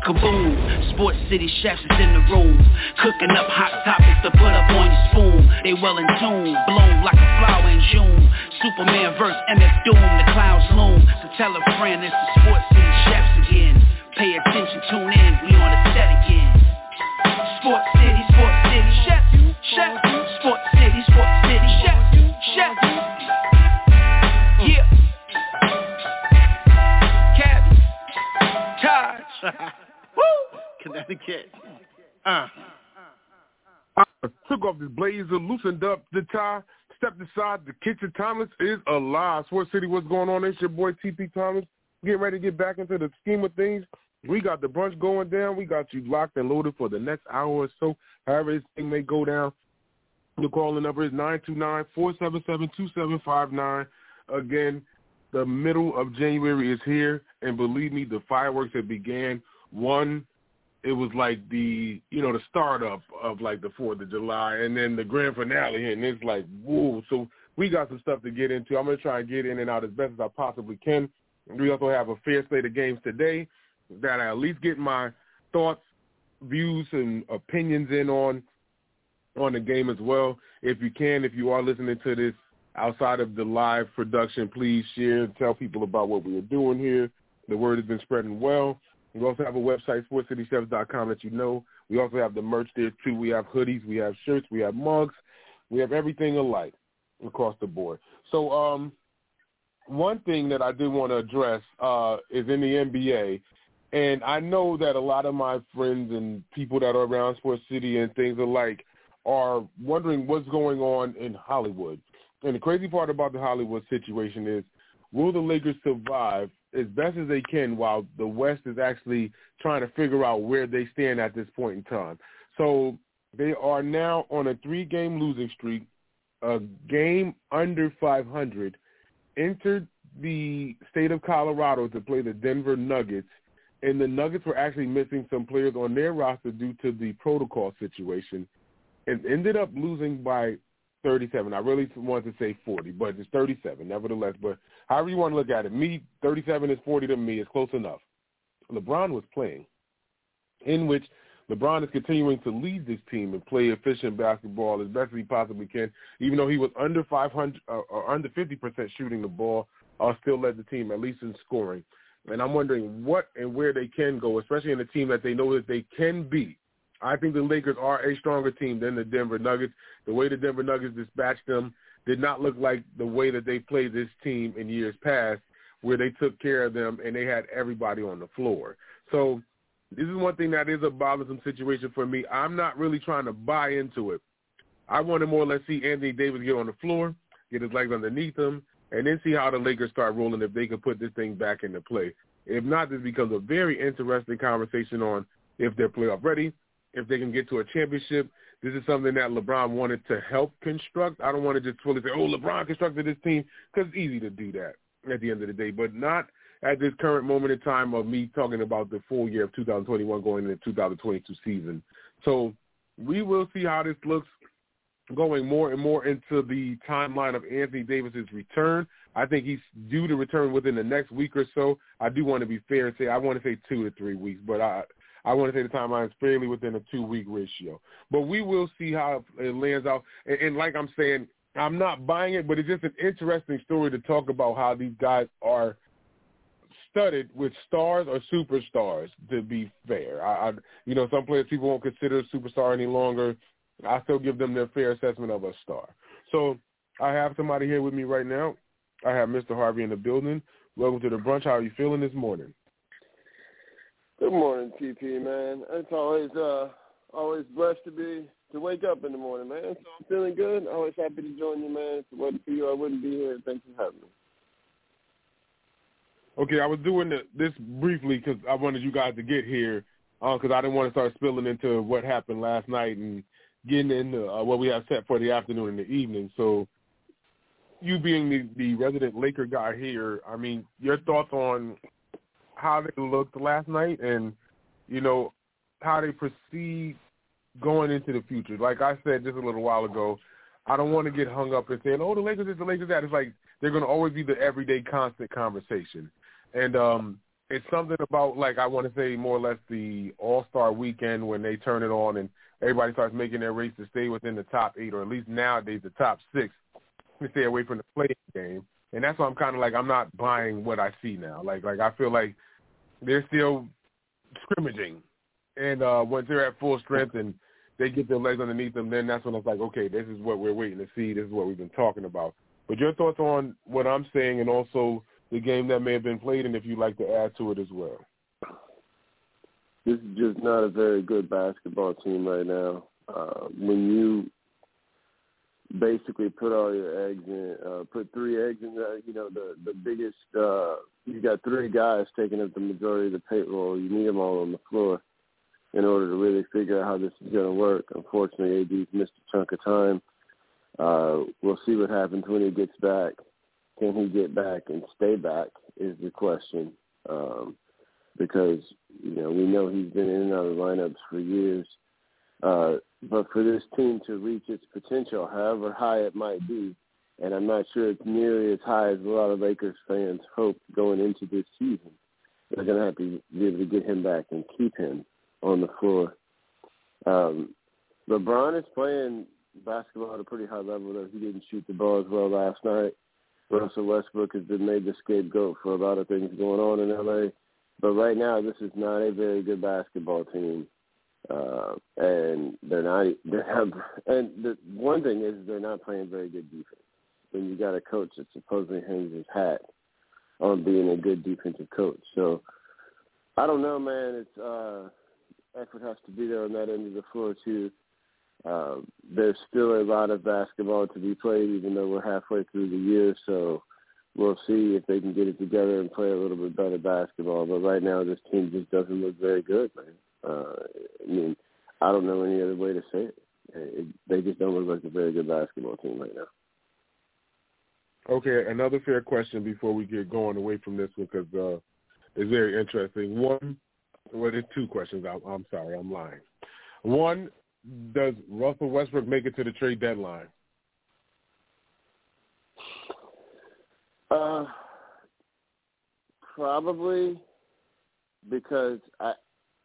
Kaboom, Sports City chefs is in the room. Cooking up hot topics to put up on your spoon. They well in tune, bloom like a flower in June. Superman verse MF Doom, the clouds loom. So tell a friend it's the Sports City chefs again. Pay attention, tune in, we on the set again. Sports Connecticut. Uh. I took off this blazer, loosened up the tie, stepped aside. The kitchen Thomas is alive. Sports City, what's going on? It's your boy TP Tymeless. Getting ready to get back into the scheme of things. We got the brunch going down. We got you locked and loaded for the next hour or so. However this thing may go down. The calling number is 929-477-2759. Again, the middle of January is here, and believe me, the fireworks have began. One it was like the you know the startup of like the Fourth of July, and then the grand finale, and it's like whoa. So we got some stuff to get into. I'm gonna try and get in and out as best as I possibly can. We also have a fair slate of games today that I at least get my thoughts, views, and opinions in on on the game as well. If you can, if you are listening to this outside of the live production, please share tell people about what we are doing here. The word has been spreading well. We also have a website, sportscitychefs.com, that you know. We also have the merch there, too. We have hoodies, we have shirts, we have mugs. We have everything alike across the board. So um, one thing that I did want to address uh, is in the NBA. And I know that a lot of my friends and people that are around Sports City and things alike are wondering what's going on in Hollywood. And the crazy part about the Hollywood situation is, will the Lakers survive as best as they can while the West is actually trying to figure out where they stand at this point in time. So they are now on a three-game losing streak, a game under 500, entered the state of Colorado to play the Denver Nuggets, and the Nuggets were actually missing some players on their roster due to the protocol situation, and ended up losing by 37. I really wanted to say 40, but it's 37 nevertheless. But however you want to look at it, me 37 is 40 to me. It's close enough. LeBron was playing, in which LeBron is continuing to lead this team and play efficient basketball as best as he possibly can. Even though he was under 500 uh, or under 50% shooting the ball, uh, still led the team at least in scoring. And I'm wondering what and where they can go, especially in a team that they know that they can beat I think the Lakers are a stronger team than the Denver Nuggets. The way the Denver Nuggets dispatched them did not look like the way that they played this team in years past, where they took care of them and they had everybody on the floor. So this is one thing that is a bothersome situation for me. I'm not really trying to buy into it. I want to more or less see Anthony Davis get on the floor, get his legs underneath him, and then see how the Lakers start rolling if they can put this thing back into play. If not, this becomes a very interesting conversation on if they're playoff ready, if they can get to a championship. This is something that LeBron wanted to help construct. I don't want to just fully say, oh, LeBron constructed this team, because it's easy to do that at the end of the day, but not at this current moment in time of me talking about the full year of 2021 going into 2022 season. So we will see how this looks going more and more into the timeline of Anthony Davis's return. I think he's due to return within the next week or so. I do want to be fair and say I want to say two to three weeks, but I I want to say the timeline is fairly within a two-week ratio. But we will see how it lands out. And, and like I'm saying, I'm not buying it, but it's just an interesting story to talk about how these guys are studded with stars or superstars. To be fair, I, I you know some players people won't consider a superstar any longer. I still give them their fair assessment of a star. So I have somebody here with me right now. I have Mr. Harvey in the building. Welcome to the brunch. How are you feeling this morning? Good morning, TP man. It's always uh always blessed to be to wake up in the morning, man. So I'm feeling good. Always happy to join you, man. If it wasn't for you, I wouldn't be here. Thanks for having me. Okay, I was doing the, this briefly because I wanted you guys to get here because uh, I didn't want to start spilling into what happened last night and getting into uh, what we have set for the afternoon and the evening. So, you being the, the resident Laker guy here, I mean, your thoughts on how they looked last night and, you know, how they proceed going into the future. Like I said just a little while ago, I don't want to get hung up in saying, oh, the Lakers is the Lakers that. It's like they're going to always be the everyday constant conversation. And um it's something about like I want to say more or less the All Star weekend when they turn it on and everybody starts making their race to stay within the top eight or at least nowadays the top six to stay away from the play game. And that's why I'm kind of like I'm not buying what I see now. Like like I feel like they're still scrimmaging, and uh once they're at full strength and they get their legs underneath them, then that's when it's like, okay, this is what we're waiting to see. This is what we've been talking about. But your thoughts on what I'm saying, and also the game that may have been played, and if you'd like to add to it as well. This is just not a very good basketball team right now. Uh, when you basically put all your eggs in, uh, put three eggs in the, you know, the the biggest. Uh, you got three guys taking up the majority of the payroll. You need them all on the floor in order to really figure out how this is going to work. Unfortunately, AD's missed a chunk of time. Uh, we'll see what happens when he gets back. Can he get back and stay back is the question. Um, because, you know, we know he's been in and out of lineups for years. Uh, but for this team to reach its potential, however high it might be, and I'm not sure it's nearly as high as a lot of Lakers fans hope going into this season, they're going to have to be able to get him back and keep him on the floor. Um, LeBron is playing basketball at a pretty high level, though he didn't shoot the ball as well last night. Russell Westbrook has been made the scapegoat for a lot of things going on in LA. But right now, this is not a very good basketball team, uh, and they're not. They have, and the one thing is they're not playing very good defense. When you got a coach that supposedly hangs his hat on being a good defensive coach, so I don't know, man. It's uh, effort has to be there on that end of the floor too. Uh, there's still a lot of basketball to be played, even though we're halfway through the year. So we'll see if they can get it together and play a little bit better basketball. But right now, this team just doesn't look very good, man. Uh, I mean, I don't know any other way to say it. it. They just don't look like a very good basketball team right now. Okay, another fair question before we get going away from this because uh, it's very interesting. One, well, there's two questions. I'm, I'm sorry, I'm lying. One, does Russell Westbrook make it to the trade deadline? Uh, probably because I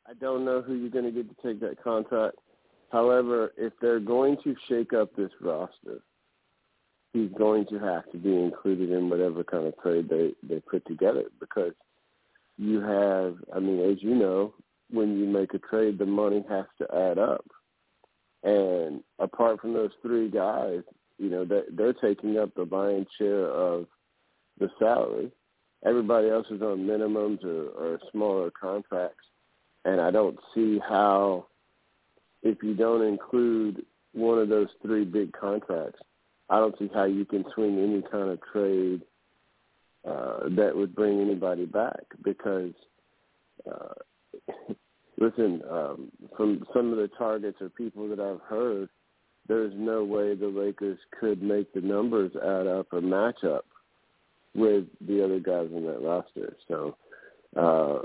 I don't know who you're going to get to take that contract. However, if they're going to shake up this roster, he's going to have to be included in whatever kind of trade they they put together because you have, I mean, as you know, when you make a trade, the money has to add up. And apart from those three guys, you know, they're, they're taking up the lion's share of the salary. Everybody else is on minimums or, or smaller contracts. And I don't see how, if you don't include one of those three big contracts, I don't see how you can swing any kind of trade – uh, that would bring anybody back because uh, listen, um, from some of the targets or people that I've heard, there's no way the Lakers could make the numbers add up or match up with the other guys on that roster. So, uh,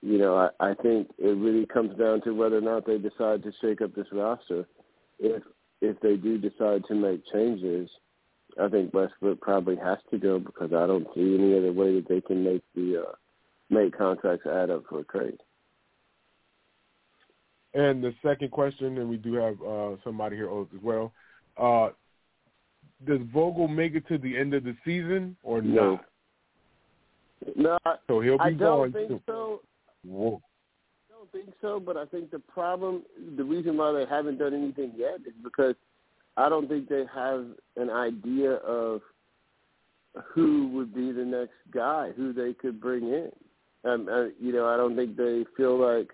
you know, I, I think it really comes down to whether or not they decide to shake up this roster. If if they do decide to make changes, I think Westbrook probably has to go because I don't see any other way that they can make the uh, make contracts add up for a trade. And the second question, and we do have uh, somebody here as well. Uh, does Vogel make it to the end of the season or no. not? No, so he'll be I don't going think too. so. Whoa. Think so, but I think the problem, the reason why they haven't done anything yet is because I don't think they have an idea of who would be the next guy, who they could bring in. Um, uh, you know, I don't think they feel like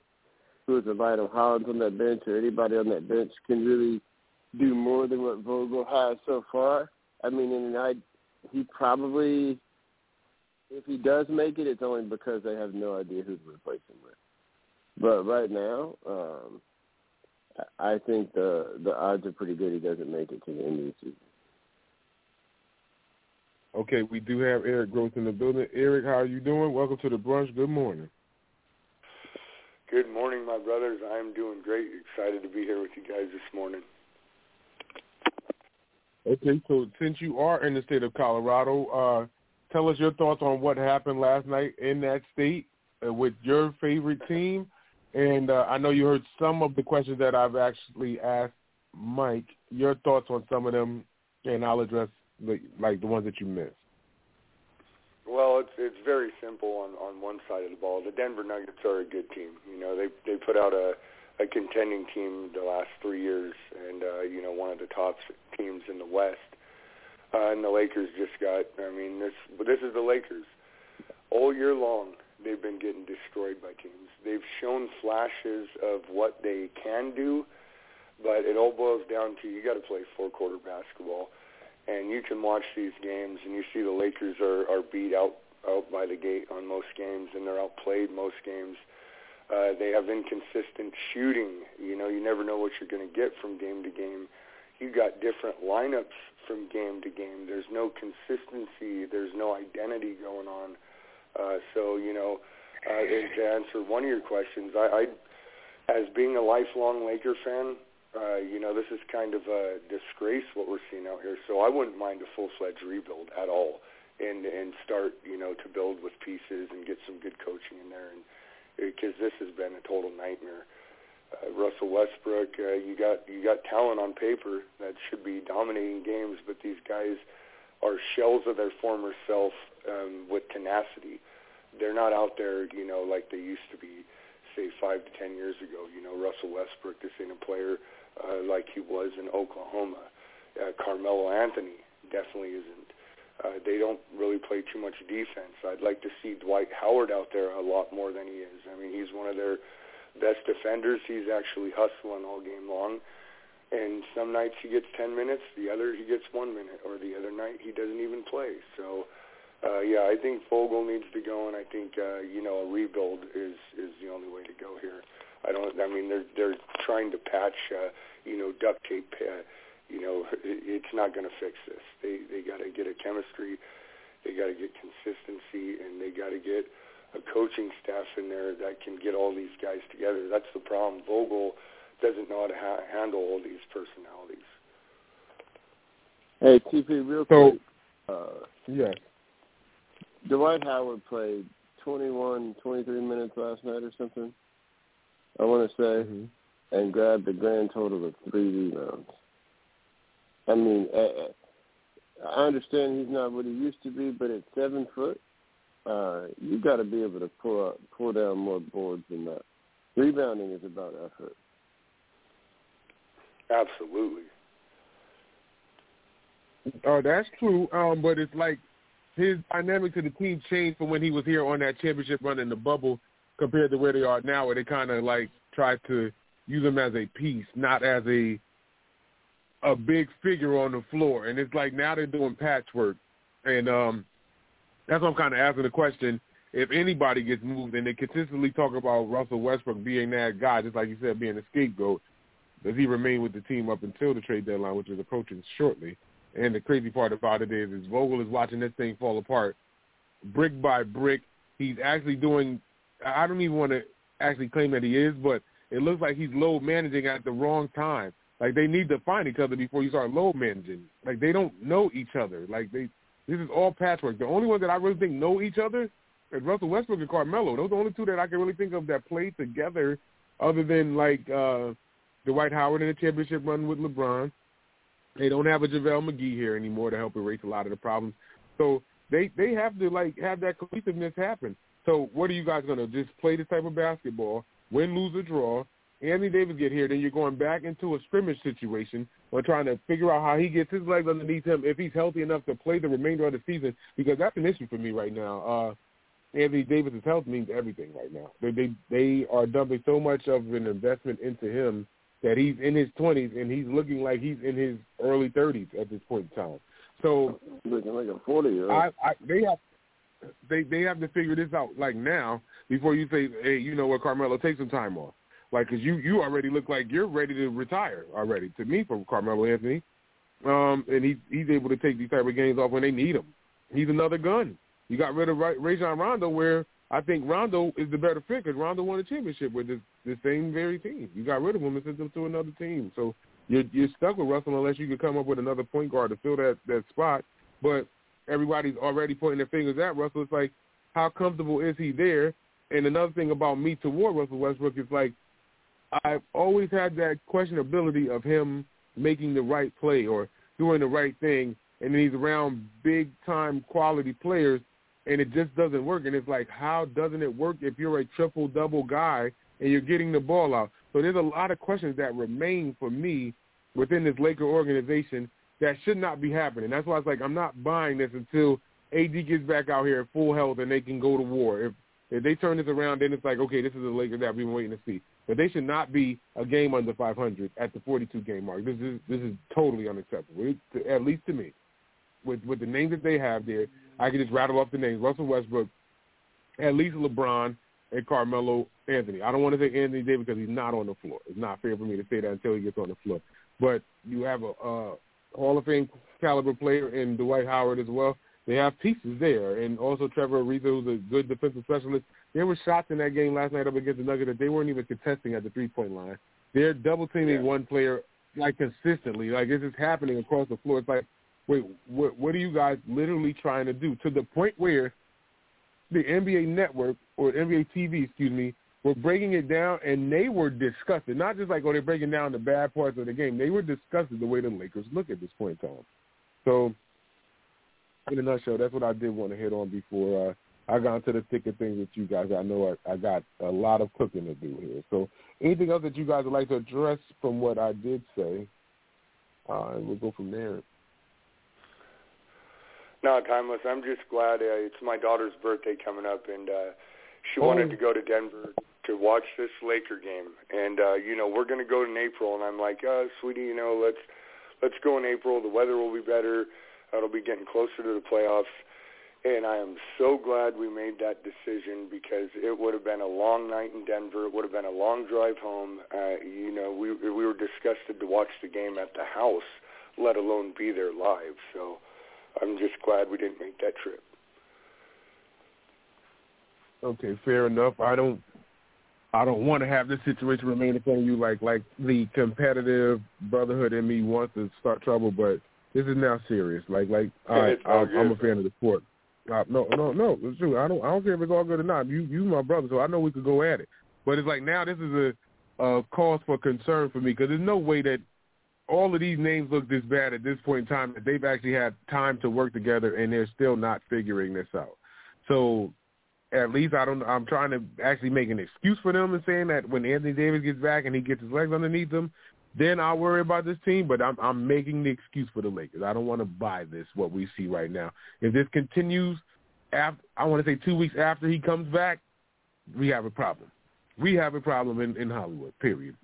who is it, Lionel Hollins on that bench or anybody on that bench can really do more than what Vogel has so far. I mean, and I, he probably, if he does make it, it's only because they have no idea who to replace him with. But right now, um, I I think the the odds are pretty good he doesn't make it to the end of the season. Okay, we do have Eric Gross in the building. Eric, how are you doing? Welcome to the brunch. Good morning. Good morning, my brothers. I'm doing great. Excited to be here with you guys this morning. Okay, so since you are in the state of Colorado, uh, tell us your thoughts on what happened last night in that state uh, with your favorite team. And uh, I know you heard some of the questions that I've actually asked Mike. Your thoughts on some of them, and I'll address the, like the ones that you missed. Well, it's it's very simple on on one side of the ball. The Denver Nuggets are a good team. You know, they they put out a a contending team the last three years, and uh, you know one of the top teams in the West. Uh, and the Lakers just got. I mean, this this is the Lakers. All year long, they've been getting destroyed by teams. They've shown flashes of what they can do, but it all boils down to you got to play four quarter basketball, and you can watch these games and you see the Lakers are are beat out out by the gate on most games, and they're outplayed most games. Uh, they have inconsistent shooting. You know, you never know what you're going to get from game to game. You got different lineups from game to game. There's no consistency. There's no identity going on. Uh, so, you know, uh, and to answer one of your questions, I, I, as being a lifelong Laker fan, uh, you know, this is kind of a disgrace what we're seeing out here. So I wouldn't mind a full-fledged rebuild at all, and and start, you know, to build with pieces and get some good coaching in there and because this has been a total nightmare. Uh, Russell Westbrook, uh, you got you got talent on paper that should be dominating games, but these guys are shells of their former self um, with tenacity. They're not out there, you know, like they used to be, say five to ten years ago. You know, Russell Westbrook, this ain't a player uh, like he was in Oklahoma. Uh, Carmelo Anthony definitely isn't. Uh, they don't really play too much defense. I'd like to see Dwight Howard out there a lot more than he is. I mean, he's one of their best defenders. He's actually hustling all game long. And some nights he gets 10 minutes, the other he gets one minute, or the other night he doesn't even play. So, uh, yeah, I think Vogel needs to go, and I think uh, you know a rebuild is is the only way to go here. I don't. I mean, they're they're trying to patch, uh, you know, duct tape. Uh, you know, it's not going to fix this. They they got to get a chemistry, they got to get consistency, and they got to get a coaching staff in there that can get all these guys together. That's the problem. Vogel doesn't know how to ha- handle all these personalities. Hey, TP, real So- quick. Uh, Yes. Dwight Howard played 21, 23 minutes last night or something. I want to say, hmm and grabbed a grand total of three rebounds. I mean, uh, I understand he's not what he used to be, but at seven foot, uh, you got to be able to pull up, pull down more boards than that. Rebounding is about effort. Absolutely. Oh, that's true. Um, but it's like his dynamic to the team changed from when he was here on that championship run in the bubble compared to where they are now, where they kind of like try to use him as a piece, not as a a big figure on the floor. And it's like now they're doing patchwork, and um, that's why I'm kind of asking the question: if anybody gets moved, and they consistently talk about Russell Westbrook being that guy, just like you said, being a scapegoat, does he remain with the team up until the trade deadline, which is approaching shortly? And the crazy part about it is, is Vogel is watching this thing fall apart, brick by brick. He's actually doing. I don't even want to actually claim that he is, but it looks like he's load managing at the wrong time. Like they need to find each other before you start load managing. Like they don't know each other. Like they, this is all patchwork. The only ones that I really think know each other is Russell Westbrook and Carmelo. Those are the only two that I can really think of that play together, other than like uh Dwight Howard in the championship run with LeBron. They don't have a JaVale McGee here anymore to help erase a lot of the problems. So they they have to like have that cohesiveness happen. So what are you guys gonna just play this type of basketball, win, lose, or draw? Anthony Davis get here, then you're going back into a scrimmage situation or trying to figure out how he gets his legs underneath him if he's healthy enough to play the remainder of the season. Because that's an issue for me right now. Uh, Anthony Davis's health means everything right now. They they they are dumping so much of an investment into him that he's in his 20s and he's looking like he's in his early 30s at this point in time. So looking like a 40 year old. I, I they have they they have to figure this out like now before you say, hey, you know what, Carmelo, take some time off. Like, cause you you already look like you're ready to retire already. To me, from Carmelo Anthony, um, and he's he's able to take these type of games off when they need him. He's another gun. You got rid of Rajon Rondo, where I think Rondo is the better fit because Rondo won a championship with this the same very team. You got rid of him and sent him to another team. So you're you're stuck with Russell unless you can come up with another point guard to fill that that spot. But everybody's already pointing their fingers at Russell. It's like, how comfortable is he there? And another thing about me toward Russell Westbrook is like, I've always had that questionability of him making the right play or doing the right thing, and then he's around big time quality players, and it just doesn't work. And it's like, how doesn't it work if you're a triple double guy and you're getting the ball out? So there's a lot of questions that remain for me within this Laker organization that should not be happening. That's why it's like I'm not buying this until AD gets back out here at full health and they can go to war. If if they turn this around, then it's like, okay, this is the Lakers that we've been waiting to see. But they should not be a game under 500 at the 42 game mark. This is this is totally unacceptable. At least to me, with with the names that they have there, I can just rattle off the names: Russell Westbrook, at least LeBron and Carmelo Anthony. I don't want to say Anthony Davis because he's not on the floor. It's not fair for me to say that until he gets on the floor. But you have a, a Hall of Fame caliber player in Dwight Howard as well. They have pieces there, and also Trevor Ariza, who's a good defensive specialist. There were shots in that game last night up against the Nuggets that they weren't even contesting at the three-point line. They're double teaming yeah. one player like consistently. Like this is happening across the floor. It's like, wait, what, what are you guys literally trying to do? To the point where the NBA Network or NBA TV, excuse me, were breaking it down, and they were disgusted. Not just like, oh, they're breaking down the bad parts of the game. They were disgusted the way the Lakers look at this point in time. So in a nutshell, that's what I did want to hit on before uh, I got into the thick of things with you guys. I know I, I got a lot of cooking to do here. So anything else that you guys would like to address from what I did say, uh, and we'll go from there. No, Tymeless. I'm just glad uh, it's my daughter's birthday coming up, and uh, she oh. wanted to go to Denver to watch this Laker game. And uh, you know, we're going to go in April, and I'm like, uh, sweetie, you know, let's let's go in April. The weather will be better It'll be getting closer to the playoffs. And I am so glad we made that decision because it would have been a long night in Denver. It would have been a long drive home. Uh, you know, we we were disgusted to watch the game at the house, let alone be there live. So I'm just glad we didn't make that trip. Okay, fair enough. I don't I don't want to have this situation remain in front of you like like the competitive brotherhood in me wants to start trouble, but this is now serious. Like, like, right, I, I'm a fan of the sport. Uh, no, no, no, it's true. I don't, I don't care if it's all good or not. You, you, my brother, so I know we could go at it. But it's like now this is a, a cause for concern for me because there's no way that all of these names look this bad at this point in time that they've actually had time to work together and they're still not figuring this out. So at least I don't. I'm trying to actually make an excuse for them and saying that when Anthony Davis gets back and he gets his legs underneath him, then I'll worry about this team. But I'm I'm making the excuse for the Lakers. I don't want to buy this what we see right now. If this continues, after I want to say two weeks after he comes back, we have a problem. We have a problem in in Hollywood. Period.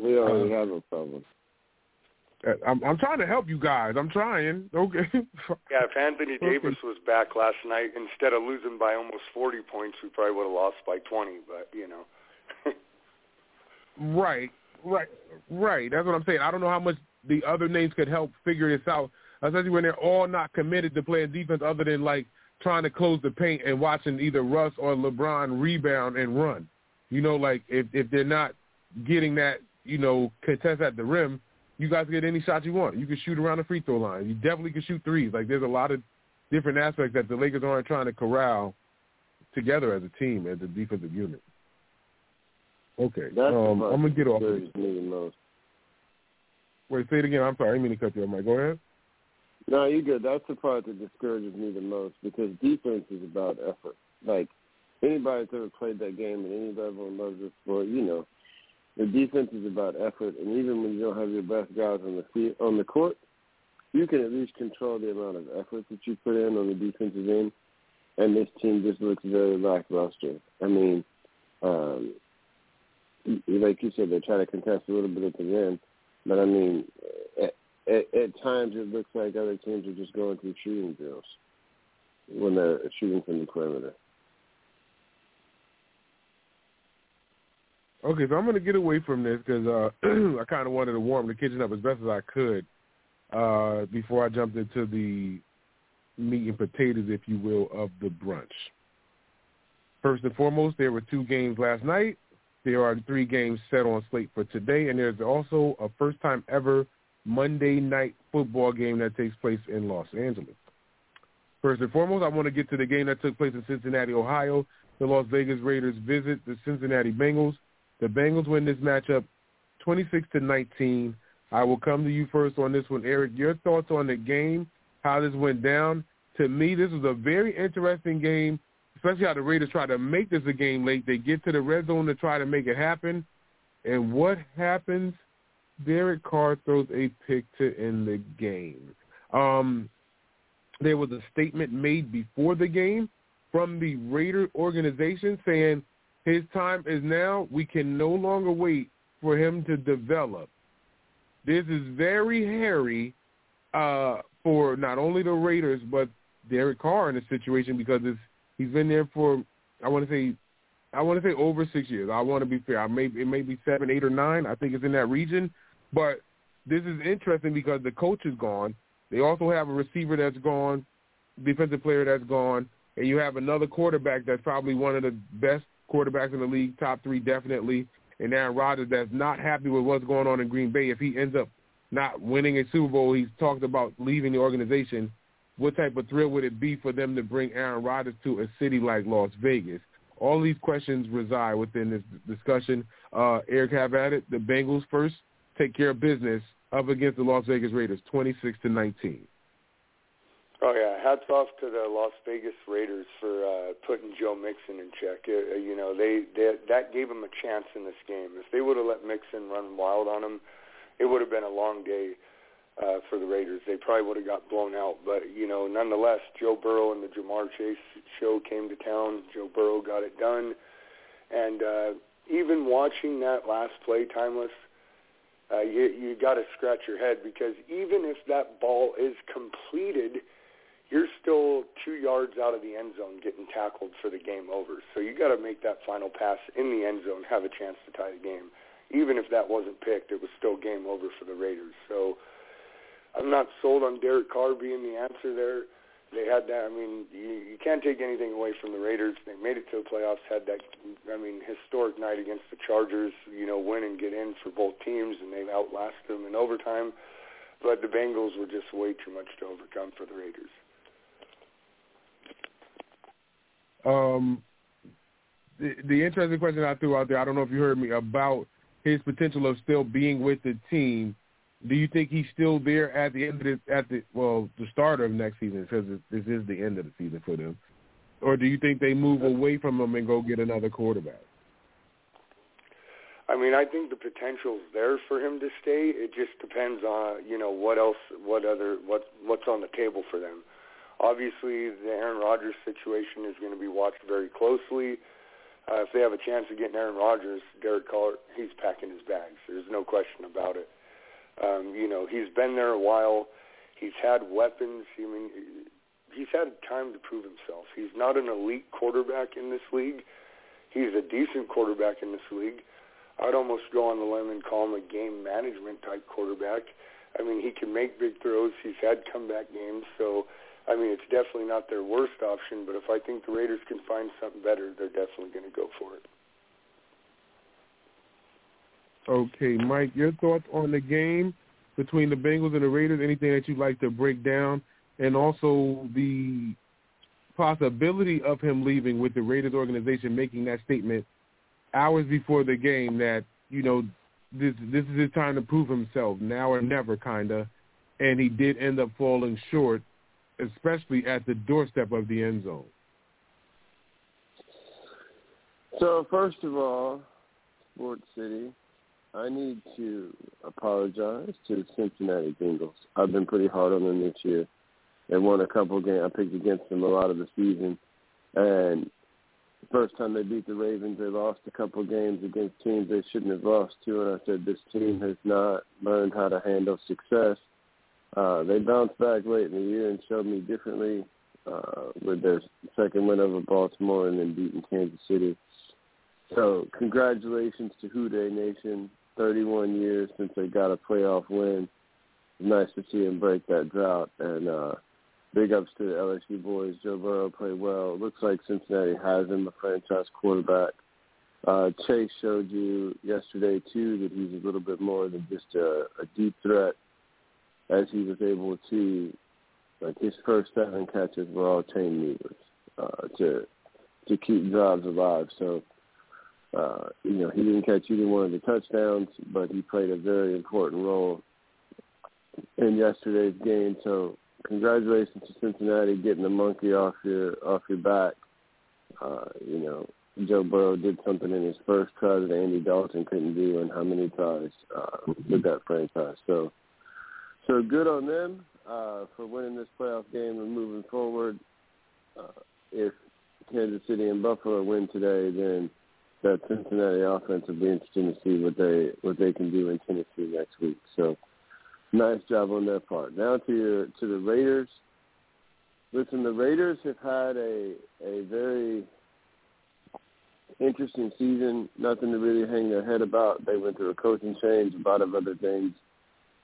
We already uh, have a problem. Uh, I'm, I'm trying to help you guys. I'm trying. Okay. yeah, if Anthony Davis was back last night, instead of losing by almost 40 points, we probably would have lost by 20. But you know. right. Right, right. That's what I'm saying. I don't know how much the other names could help figure this out, especially when they're all not committed to playing defense other than like trying to close the paint and watching either Russ or LeBron rebound and run. You know, like if if they're not getting that, you know, contest at the rim, you guys get any shot you want. You can shoot around the free throw line. You definitely can shoot threes. Like there's a lot of different aspects that the Lakers aren't trying to corral together as a team, as a defensive unit. Okay. Um, I'm gonna get off. Of Wait, say it again. I'm sorry. I didn't mean to cut you off. Mike, go ahead. No, you're good. That's the part that discourages me the most because defense is about effort. Like anybody that's ever played that game at any level and loves this sport, you know, the defense is about effort. And even when you don't have your best guys on the field, on the court, you can at least control the amount of effort that you put in on the defensive end. And this team just looks very lackluster. I mean, um, like you said, they try to contest a little bit at the end, but I mean, at, at, at times it looks like other teams are just going through shooting drills when they're shooting from the perimeter. Okay, so I'm going to get away from this because uh, I kind of wanted to warm the kitchen up as best as I could uh, before I jumped into the meat and potatoes, if you will, of the brunch. First and foremost, there were two games last night. There are three games set on slate for today, and there's also a first-time ever Monday night football game that takes place in Los Angeles. First and foremost, I want to get to the game that took place in Cincinnati, Ohio. The Las Vegas Raiders visit the Cincinnati Bengals. The Bengals win this matchup 26 to 19. I will come to you first on this one, Eric. Your thoughts on the game, how this went down? To me, this was a very interesting game, especially how the Raiders try to make this a game late. They get to the red zone to try to make it happen. And what happens? Derek Carr throws a pick to end the game. Um, there was a statement made before the game from the Raider organization saying his time is now. We can no longer wait for him to develop. This is very hairy uh, for not only the Raiders but Derek Carr in this situation because it's, he's been there for I want to say I want to say over six years. I want to be fair. I may it may be seven, eight, or nine. I think it's in that region. But this is interesting because the coach is gone. They also have a receiver that's gone, defensive player that's gone, and you have another quarterback that's probably one of the best quarterbacks in the league, top three definitely, and Aaron Rodgers that's not happy with what's going on in Green Bay. If he ends up not winning a Super Bowl, he's talked about leaving the organization. What type of thrill would it be for them to bring Aaron Rodgers to a city like Las Vegas? All these questions reside within this discussion. Uh, Eric, have at it. The Bengals first take care of business up against the Las Vegas Raiders, 26 to 19. Oh yeah, hats off to the Las Vegas Raiders for uh, putting Joe Mixon in check. Uh, you know, they, they that gave them a chance in this game. If they would have let Mixon run wild on them, it would have been a long day uh, for the Raiders. They probably would have got blown out. But you know, nonetheless, Joe Burrow and the Ja'Marr Chase show came to town. Joe Burrow got it done, and uh, even watching that last play, Tymeless uh, you you got to scratch your head because even if that ball is completed, you're still two yards out of the end zone getting tackled for the game over. So you got to make that final pass in the end zone, have a chance to tie the game. Even if that wasn't picked, it was still game over for the Raiders. So I'm not sold on Derek Carr being the answer there they had that. I mean, you, you can't take anything away from the Raiders. They made it to the playoffs. Had that, I mean, historic night against the Chargers. You know, win and get in for both teams, and they outlasted them in overtime. But the Bengals were just way too much to overcome for the Raiders. Um, the, the interesting question I threw out there, I don't know if you heard me about his potential of still being with the team do you think he's still there at the end of the at the well the start of next season because this is the end of the season for them, or do you think they move away from him and go get another quarterback? I mean, I think the potential's there for him to stay. It just depends on you know what else, what other, what what's on the table for them. Obviously, the Aaron Rodgers situation is going to be watched very closely. Uh, if they have a chance of getting Aaron Rodgers, Derek Carr, he's packing his bags. There's no question about it. Um, you know, he's been there a while. He's had weapons. I mean, he's had time to prove himself. He's not an elite quarterback in this league. He's a decent quarterback in this league. I'd almost go on the limb and call him a game management type quarterback. I mean, he can make big throws. He's had comeback games, so I mean, it's definitely not their worst option. But if I think the Raiders can find something better, they're definitely going to go for it. Okay, Mike, your thoughts on the game between the Bengals and the Raiders? Anything that you'd like to break down, and also the possibility of him leaving with the Raiders organization, making that statement hours before the game that you know this this is his time to prove himself, now or never, kinda. and he did end up falling short, especially at the doorstep of the end zone. So first of all, Sports City, I need to apologize to the Cincinnati Bengals. I've been pretty hard on them this year. They won a couple of games. I picked against them a lot of the season, and the first time they beat the Ravens, they lost a couple of games against teams they shouldn't have lost to. And I said this team has not learned how to handle success. Uh, they bounced back late in the year and showed me differently uh, with their second win over Baltimore and then beating Kansas City. So congratulations to Who Dey Nation. 31 years since they got a playoff win. Nice to see him break that drought. And uh, big ups to the LSU boys. Joe Burrow played well. Looks like Cincinnati has him a franchise quarterback. Uh, Chase showed you yesterday too that he's a little bit more than just a, a deep threat, as he was able to, like his first seven catches were all chain movers uh, to to keep drives alive. So uh, you know, he didn't catch either one of the touchdowns, but he played a very important role in yesterday's game. So congratulations to Cincinnati getting the monkey off your off your back. Uh, you know, Joe Burrow did something in his first try that Andy Dalton couldn't do in how many tries uh, with that franchise. So so good on them uh, for winning this playoff game and moving forward. Uh, if Kansas City and Buffalo win today, then that Cincinnati offense will be interesting to see what they what they can do in Tennessee next week. So nice job on their part. Now to your to the Raiders. Listen, the Raiders have had a a very interesting season. Nothing to really hang their head about. They went through a coaching change. A lot of other things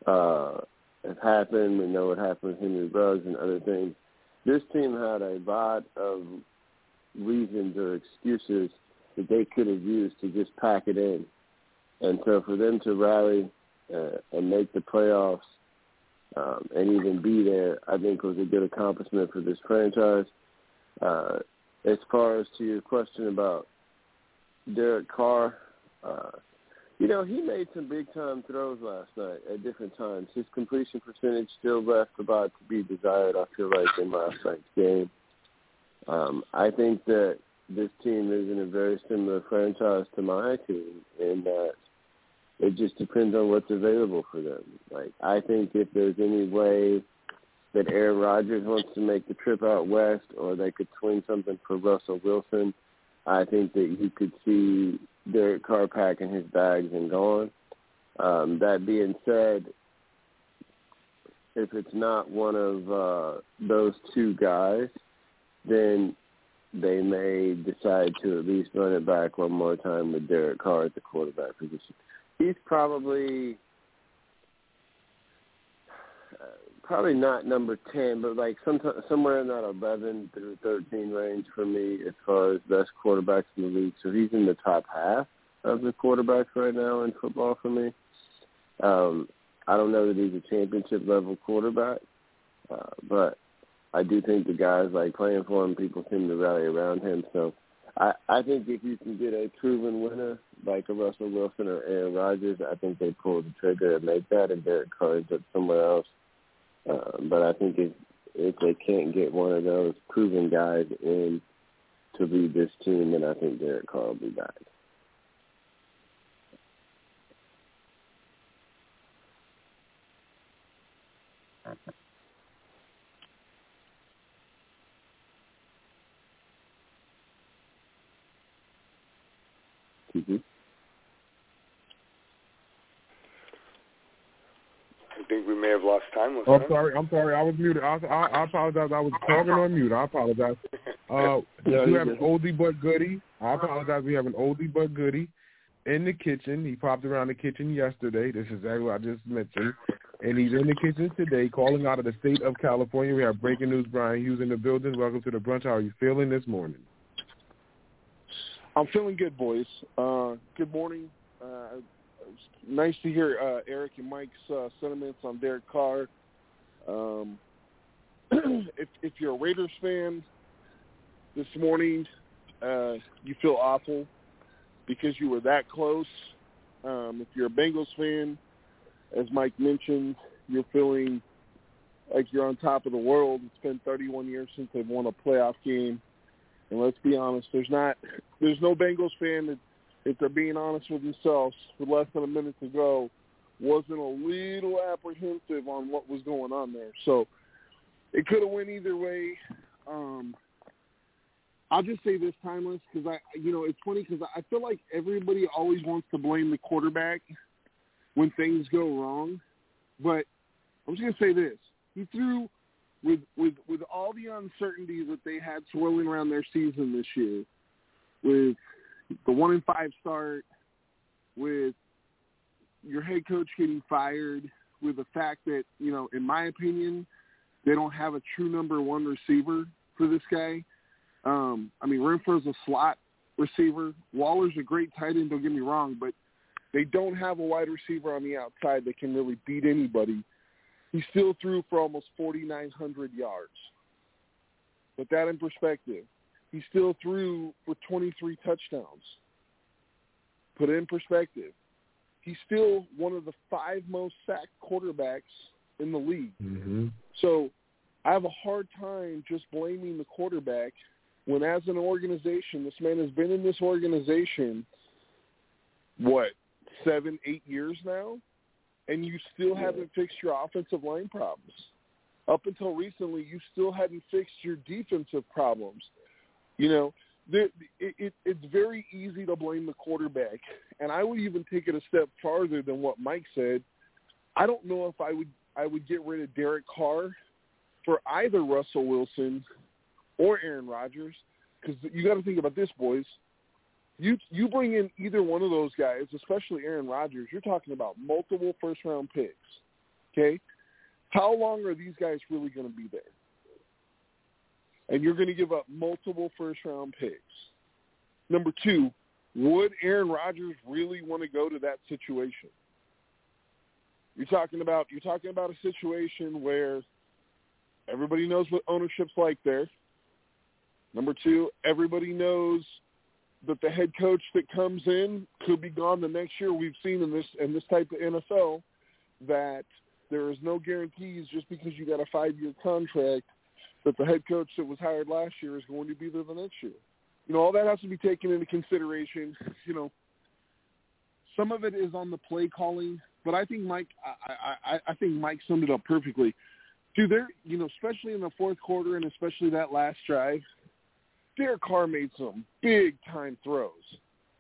uh, have happened. We know what happened with Henry Ruggs and other things. This team had a lot of reasons or excuses that they could have used to just pack it in. And so for them to rally uh, and make the playoffs um, and even be there, I think was a good accomplishment for this franchise. Uh, as far as to your question about Derek Carr, uh, you know, he made some big time throws last night at different times. His completion percentage still left about to be desired, I feel like, in last night's game. Um, I think that this team is in a very similar franchise to my team in that it just depends on what's available for them. Like I think if there's any way that Aaron Rodgers wants to make the trip out west or they could swing something for Russell Wilson, I think that you could see Derek Carr packing his bags and going. Um, that being said, if it's not one of uh, those two guys, then they may decide to at least run it back one more time with Derek Carr at the quarterback position. He's probably uh, probably not number ten, but like some somewhere in that eleven through thirteen range for me as far as best quarterbacks in the league. So he's in the top half of the quarterbacks right now in football for me. Um, I don't know that he's a championship level quarterback, uh, but I do think the guys like playing for him, people seem to rally around him. So I, I think if you can get a proven winner like a Russell Wilson or Aaron Rodgers, I think they pull the trigger and make that, and Derek Carr up somewhere else. Uh, but I think if if they can't get one of those proven guys in to lead this team, then I think Derek Carr will be back. Mm-hmm. I think we may have lost time with oh, I'm sorry. I'm sorry. I was muted. I, I, I apologize. I was talking on mute. I apologize. Uh, yeah, we have an oldie but goodie. I apologize. We have an oldie but goodie in the kitchen. He popped around the kitchen yesterday. This is exactly what I just mentioned. And he's in the kitchen today calling out of the state of California. We have breaking news. Brian Hughes in the building. Welcome to the brunch. How are you feeling this morning? I'm feeling good, boys. Uh, good morning. Uh, nice to hear uh, Eric and Mike's uh, sentiments on Derek Carr. Um, if, if you're a Raiders fan this morning, uh, you feel awful because you were that close. Um, if you're a Bengals fan, as Mike mentioned, you're feeling like you're on top of the world. It's been 31 years since they've won a playoff game, and let's be honest, there's not, there's no Bengals fan that, if they're being honest with themselves, with less than a minute to go, wasn't a little apprehensive on what was going on there. So it could have went either way. Um, I'll just say this, Tymeless, because I, you know, it's funny because I feel like everybody always wants to blame the quarterback when things go wrong, but I'm just gonna say this: he threw with with with all the uncertainty that they had swirling around their season this year, with the one in five start, with your head coach getting fired, with the fact that you know, in my opinion, they don't have a true number one receiver for this guy. Um, I mean, Renfrow's a slot receiver. Waller's a great tight end. Don't get me wrong, but they don't have a wide receiver on the outside that can really beat anybody. He still threw for almost 4,900 yards. Put that in perspective. He still threw for 23 touchdowns. Put it in perspective. He's still one of the five most sacked quarterbacks in the league. Mm-hmm. So I have a hard time just blaming the quarterback when as an organization, this man has been in this organization, what, seven, eight years now, and you still haven't fixed your offensive line problems. Up until recently, you still hadn't fixed your defensive problems. You know, it, it, it's very easy to blame the quarterback, and I would even take it a step farther than what Mike said. I don't know if I would I would get rid of Derek Carr for either Russell Wilson or Aaron Rodgers because you got to think about this, boys. You you bring in either one of those guys, especially Aaron Rodgers. You're talking about multiple first round picks. Okay, how long are these guys really going to be there? And you're going to give up multiple first round picks. Number two, would Aaron Rodgers really want to go to that situation? You're talking about you're talking about a situation where everybody knows what ownership's like there. Number two, everybody knows that the head coach that comes in could be gone the next year. We've seen in this in this type of NFL that there is no guarantees just because you got a five year contract that the head coach that was hired last year is going to be there the next year. You know, all that has to be taken into consideration. You know, some of it is on the play calling, but I think Mike I, I, I think Mike summed it up perfectly. Dude, there you know, especially in the fourth quarter and especially that last drive, Derek Carr made some big time throws.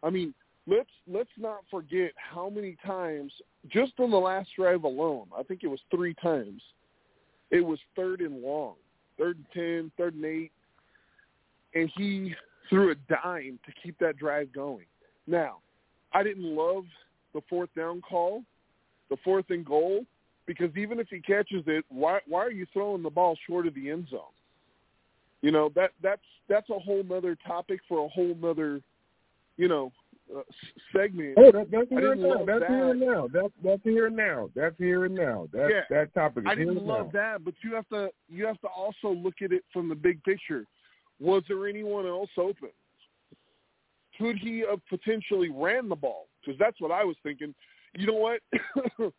I mean, let's let's not forget how many times just on the last drive alone, I think it was three times, it was third and long, third and ten, third and eight, and he threw a dime to keep that drive going. Now, I didn't love the fourth down call, the fourth and goal, because even if he catches it, why why are you throwing the ball short of the end zone? You know that that's that's a whole nother topic for a whole nother, you know, uh, segment. Oh, that, that's here and now. That's that. here and now. That's that's here and now. That's here and now. That Yeah. that topic is I didn't love now. that, but you have to you have to also look at it from the big picture. Was there anyone else open? Could he have potentially ran the ball? Because that's what I was thinking. You know what?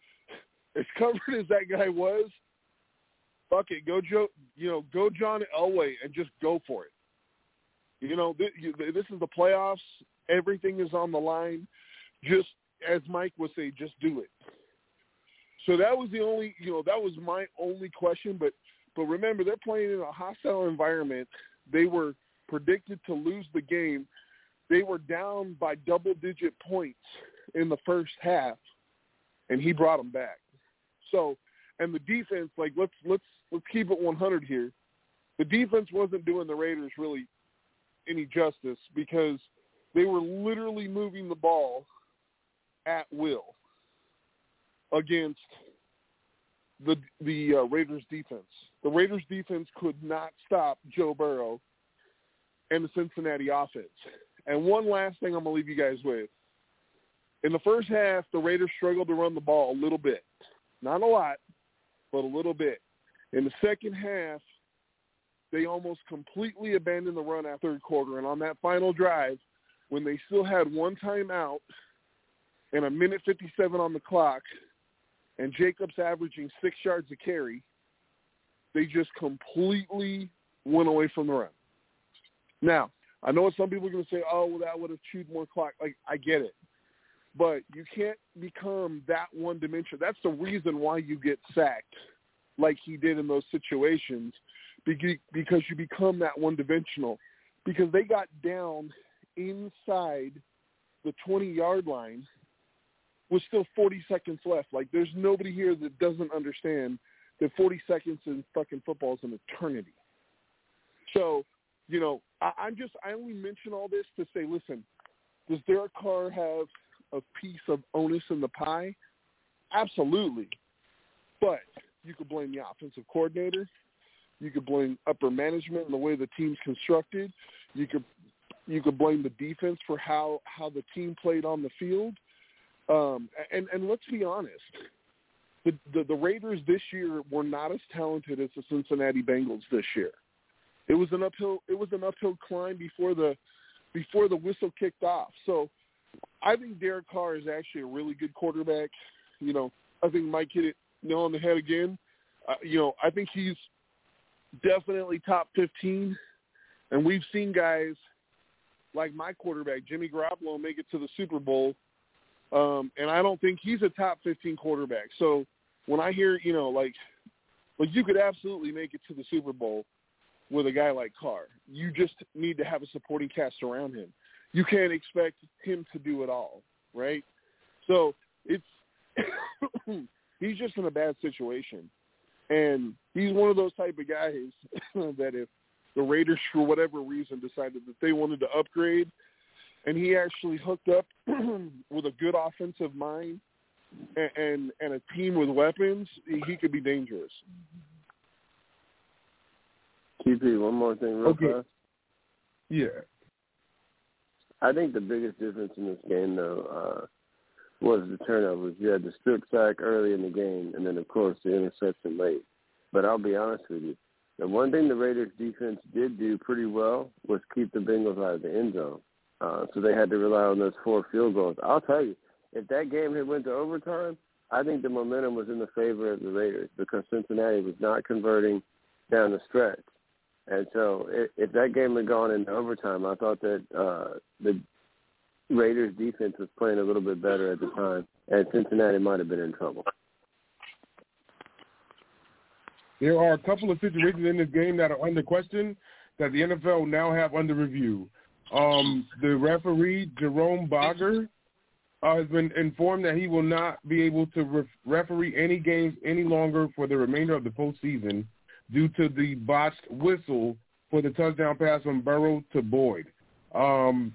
as covered as that guy was, fuck it, go Joe. You know, go John Elway and just go for it. You know, th- you- this is the playoffs. Everything is on the line. Just as Mike would say, just do it. So that was the only, you know, that was my only question. But but remember, they're playing in a hostile environment. They were predicted to lose the game. They were down by double-digit points in the first half, and he brought them back. So, and the defense, like let's let's let's keep it 100 here. The defense wasn't doing the Raiders really any justice because they were literally moving the ball at will against the the uh, Raiders defense. The Raiders defense could not stop Joe Burrow and the Cincinnati offense. And one last thing I'm gonna leave you guys with. In the first half, the Raiders struggled to run the ball a little bit. Not a lot, but a little bit. In the second half, they almost completely abandoned the run after third quarter. And on that final drive, when they still had one timeout and a minute 57 on the clock, and Jacobs averaging six yards a carry, they just completely went away from the run. Now, I know some people are going to say, "Oh, well, that would have chewed more clock." Like, I get it, but you can't become that one dimension. That's the reason why you get sacked, like he did in those situations, because you become that one dimensional. Because they got down inside the 20 yard line with still 40 seconds left. Like, there's nobody here that doesn't understand that 40 seconds in fucking football is an eternity. So, you know, I, I'm just, I only mention all this to say, listen, does Derek Carr have a piece of onus in the pie? Absolutely. But you could blame the offensive coordinator. You could blame upper management and the way the team's constructed. You could you could blame the defense for how how the team played on the field. Um, and and let's be honest, the, the the Raiders this year were not as talented as the Cincinnati Bengals this year. It was an uphill it was an uphill climb before the before the whistle kicked off. So I think Derek Carr is actually a really good quarterback. You know, I think Mike hit it nail on the head again. Uh, you know, I think he's definitely top 15. And we've seen guys like my quarterback, Jimmy Garoppolo, make it to the Super Bowl. Um, and I don't think he's a top 15 quarterback. So when I hear, you know, like, like you could absolutely make it to the Super Bowl with a guy like Carr. You just need to have a supporting cast around him. You can't expect him to do it all, right? So it's he's just in a bad situation. And he's one of those type of guys that if the Raiders, for whatever reason, decided that they wanted to upgrade, and he actually hooked up with a good offensive mind and, and and a team with weapons, he could be dangerous. TP, one more thing, real Okay. fast. Yeah. I think the biggest difference in this game, though, uh, was the turnovers. You had the strip sack early in the game, and then, of course, the interception late. But I'll be honest with you, the one thing the Raiders defense did do pretty well was keep the Bengals out of the end zone. Uh, so they had to rely on those four field goals. I'll tell you, if that game had went to overtime, I think the momentum was in the favor of the Raiders because Cincinnati was not converting down the stretch. And so if, if that game had gone into overtime, I thought that uh, the Raiders defense was playing a little bit better at the time, and Cincinnati might have been in trouble. There are a couple of situations in this game that are under question that the NFL now have under review. Um, the referee Jerome Boger uh, has been informed that he will not be able to ref- referee any games any longer for the remainder of the postseason due to the botched whistle for the touchdown pass from Burrow to Boyd. Um,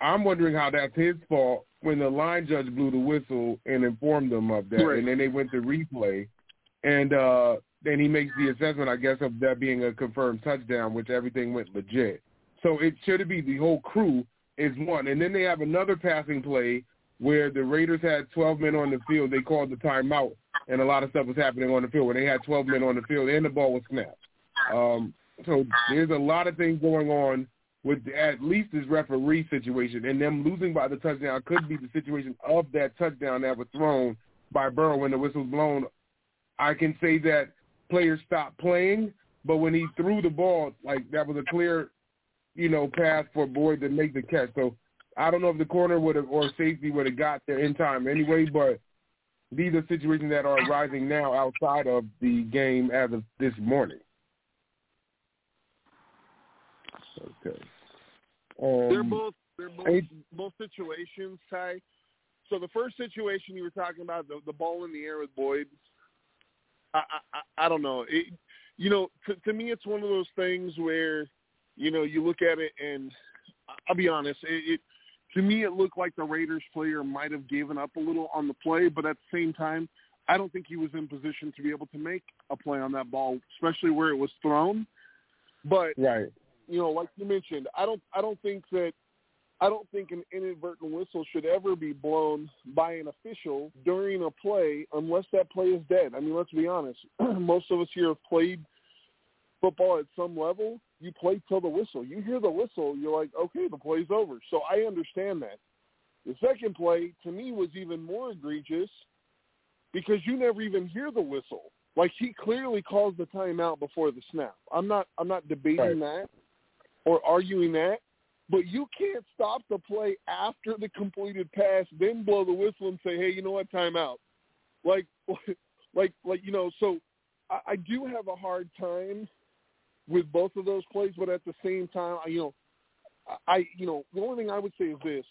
I'm wondering how that's his fault when the line judge blew the whistle and informed them of that, Right. and then they went to replay, and uh, then he makes the assessment, I guess, of that being a confirmed touchdown, which everything went legit. So it should be the whole crew is one, and then they have another passing play where the Raiders had 12 men on the field. They called the timeout, and a lot of stuff was happening on the field where they had 12 men on the field, and the ball was snapped. Um, so there's a lot of things going on with at least this referee situation, and them losing by the touchdown could be the situation of that touchdown that was thrown by Burrow when the whistle was blown. I can say that players stopped playing, but when he threw the ball, like that was a clear, you know, pass for Boyd to make the catch. So I don't know if the corner would have or safety would have got there in time anyway, but these are situations that are arising now outside of the game as of this morning. Okay. Um, they're both they're both both situations, Ty. So the first situation you were talking about, the, the ball in the air with Boyd. I I, I- don't know. It, you know, to, to me, it's one of those things where, you know, you look at it and I'll be honest. It, it to me, it looked like the Raiders player might have given up a little on the play, but at the same time, I don't think he was in position to be able to make a play on that ball, especially where it was thrown. But right. you know, like you mentioned, I don't I don't think that I don't think an inadvertent whistle should ever be blown by an official during a play unless that play is dead. I mean, let's be honest. Most of us here have played football at some level. You play till the whistle. You hear the whistle, you're like, okay, the play's over. So I understand that. The second play to me was even more egregious because you never even hear the whistle. Like he clearly calls the timeout before the snap. I'm not I'm not debating Right. that or arguing that, but you can't stop the play after the completed pass, then blow the whistle and say, "Hey, you know what? Timeout." Like like like you know, so I, I do have a hard time with both of those plays, but at the same time, you know, I you know the only thing I would say is this: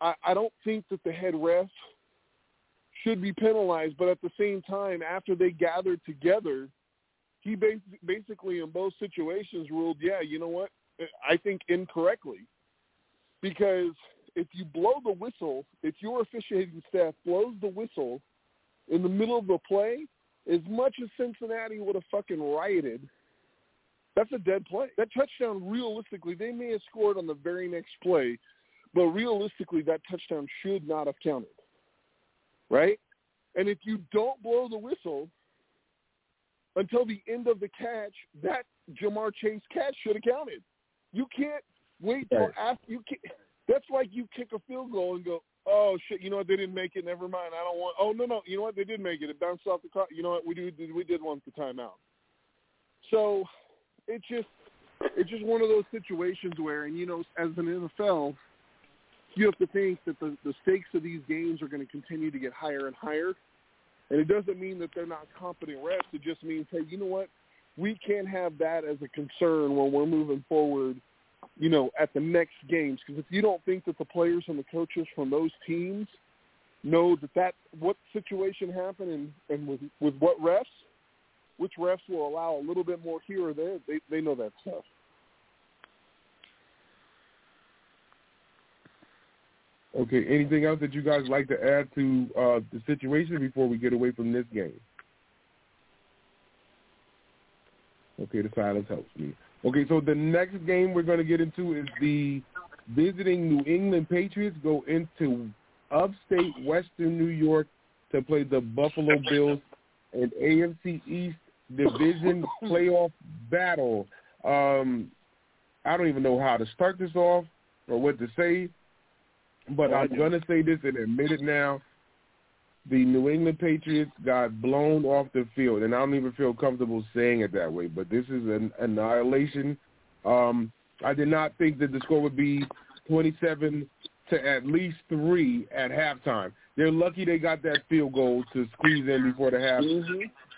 I, I don't think that the head ref should be penalized, but at the same time, after they gathered together, he bas- basically in both situations ruled, yeah, you know what? I think incorrectly, because if you blow the whistle, if your officiating staff blows the whistle in the middle of the play, as much as Cincinnati would have fucking rioted, that's a dead play. That touchdown, realistically, they may have scored on the very next play, but realistically, that touchdown should not have counted. Right? And if you don't blow the whistle until the end of the catch, that Ja'Marr Chase catch should have counted. You can't wait till after you. Can't, that's like you kick a field goal and go, "Oh shit, you know what? They didn't make it. Never mind. I don't want." Oh no, no, you know what? They did make it. It bounced off the clock. You know what? We did. We did want the timeout. So it's just it's just one of those situations where, and you know, as an NFL, you have to think that the, the stakes of these games are going to continue to get higher and higher. And it doesn't mean that they're not competent refs. It just means, hey, you know what? We can't have that as a concern when we're moving forward, you know, at the next games. Because if you don't think that the players and the coaches from those teams know that that what situation happened and, and with with what refs, which refs will allow a little bit more here or there, they they know that stuff. Okay. Anything else that you guys like to add to uh, the situation before we get away from this game? Okay, the silence helps me. Okay, so the next game we're going to get into is the visiting New England Patriots go into upstate Western New York to play the Buffalo Bills an AFC East division playoff battle. Um, I don't even know how to start this off or what to say, but I'm going to say this and admit it now. The New England Patriots got blown off the field, and I don't even feel comfortable saying it that way, but this is an annihilation. Um, I did not think that the score would be 27 to at least three at halftime. They're lucky they got that field goal to squeeze in before the half.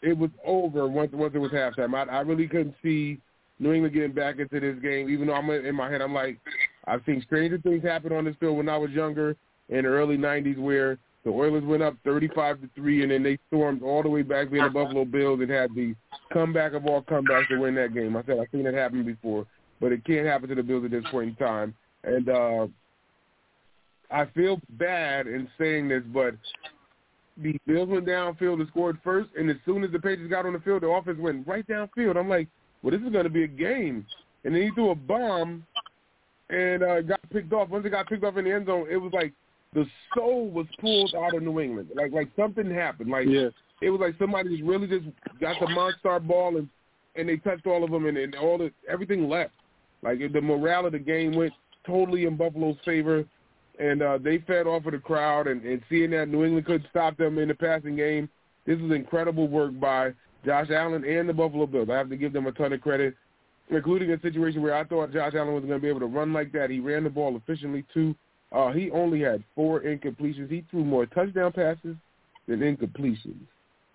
It was over once once it was halftime. I, I really couldn't see New England getting back into this game, even though I'm in my head. I'm like, I've seen stranger things happen on this field when I was younger in the early '90s, where the Oilers went up 35 to three, and then they stormed all the way back being the Buffalo Bills and had the comeback of all comebacks to win that game. I said I've seen it happen before, but it can't happen to the Bills at this point in time. And uh, I feel bad in saying this, but the Bills went downfield and scored first, and as soon as the Patriots got on the field, the offense went right downfield. I'm like, well, this is going to be a game. And then he threw a bomb and uh, got picked off. Once it got picked off in the end zone, it was like the soul was pulled out of New England. Like like something happened. Like Yeah. it was like somebody just really just got the monster ball and and they touched all of them and, and all the everything left. Like the morale of the game went totally in Buffalo's favor, and uh, they fed off of the crowd. And, and seeing that New England couldn't stop them in the passing game, this was incredible work by Josh Allen and the Buffalo Bills. I have to give them a ton of credit, including a situation where I thought Josh Allen was going to be able to run like that. He ran the ball efficiently too. Uh, he only had four incompletions. He threw more touchdown passes than incompletions.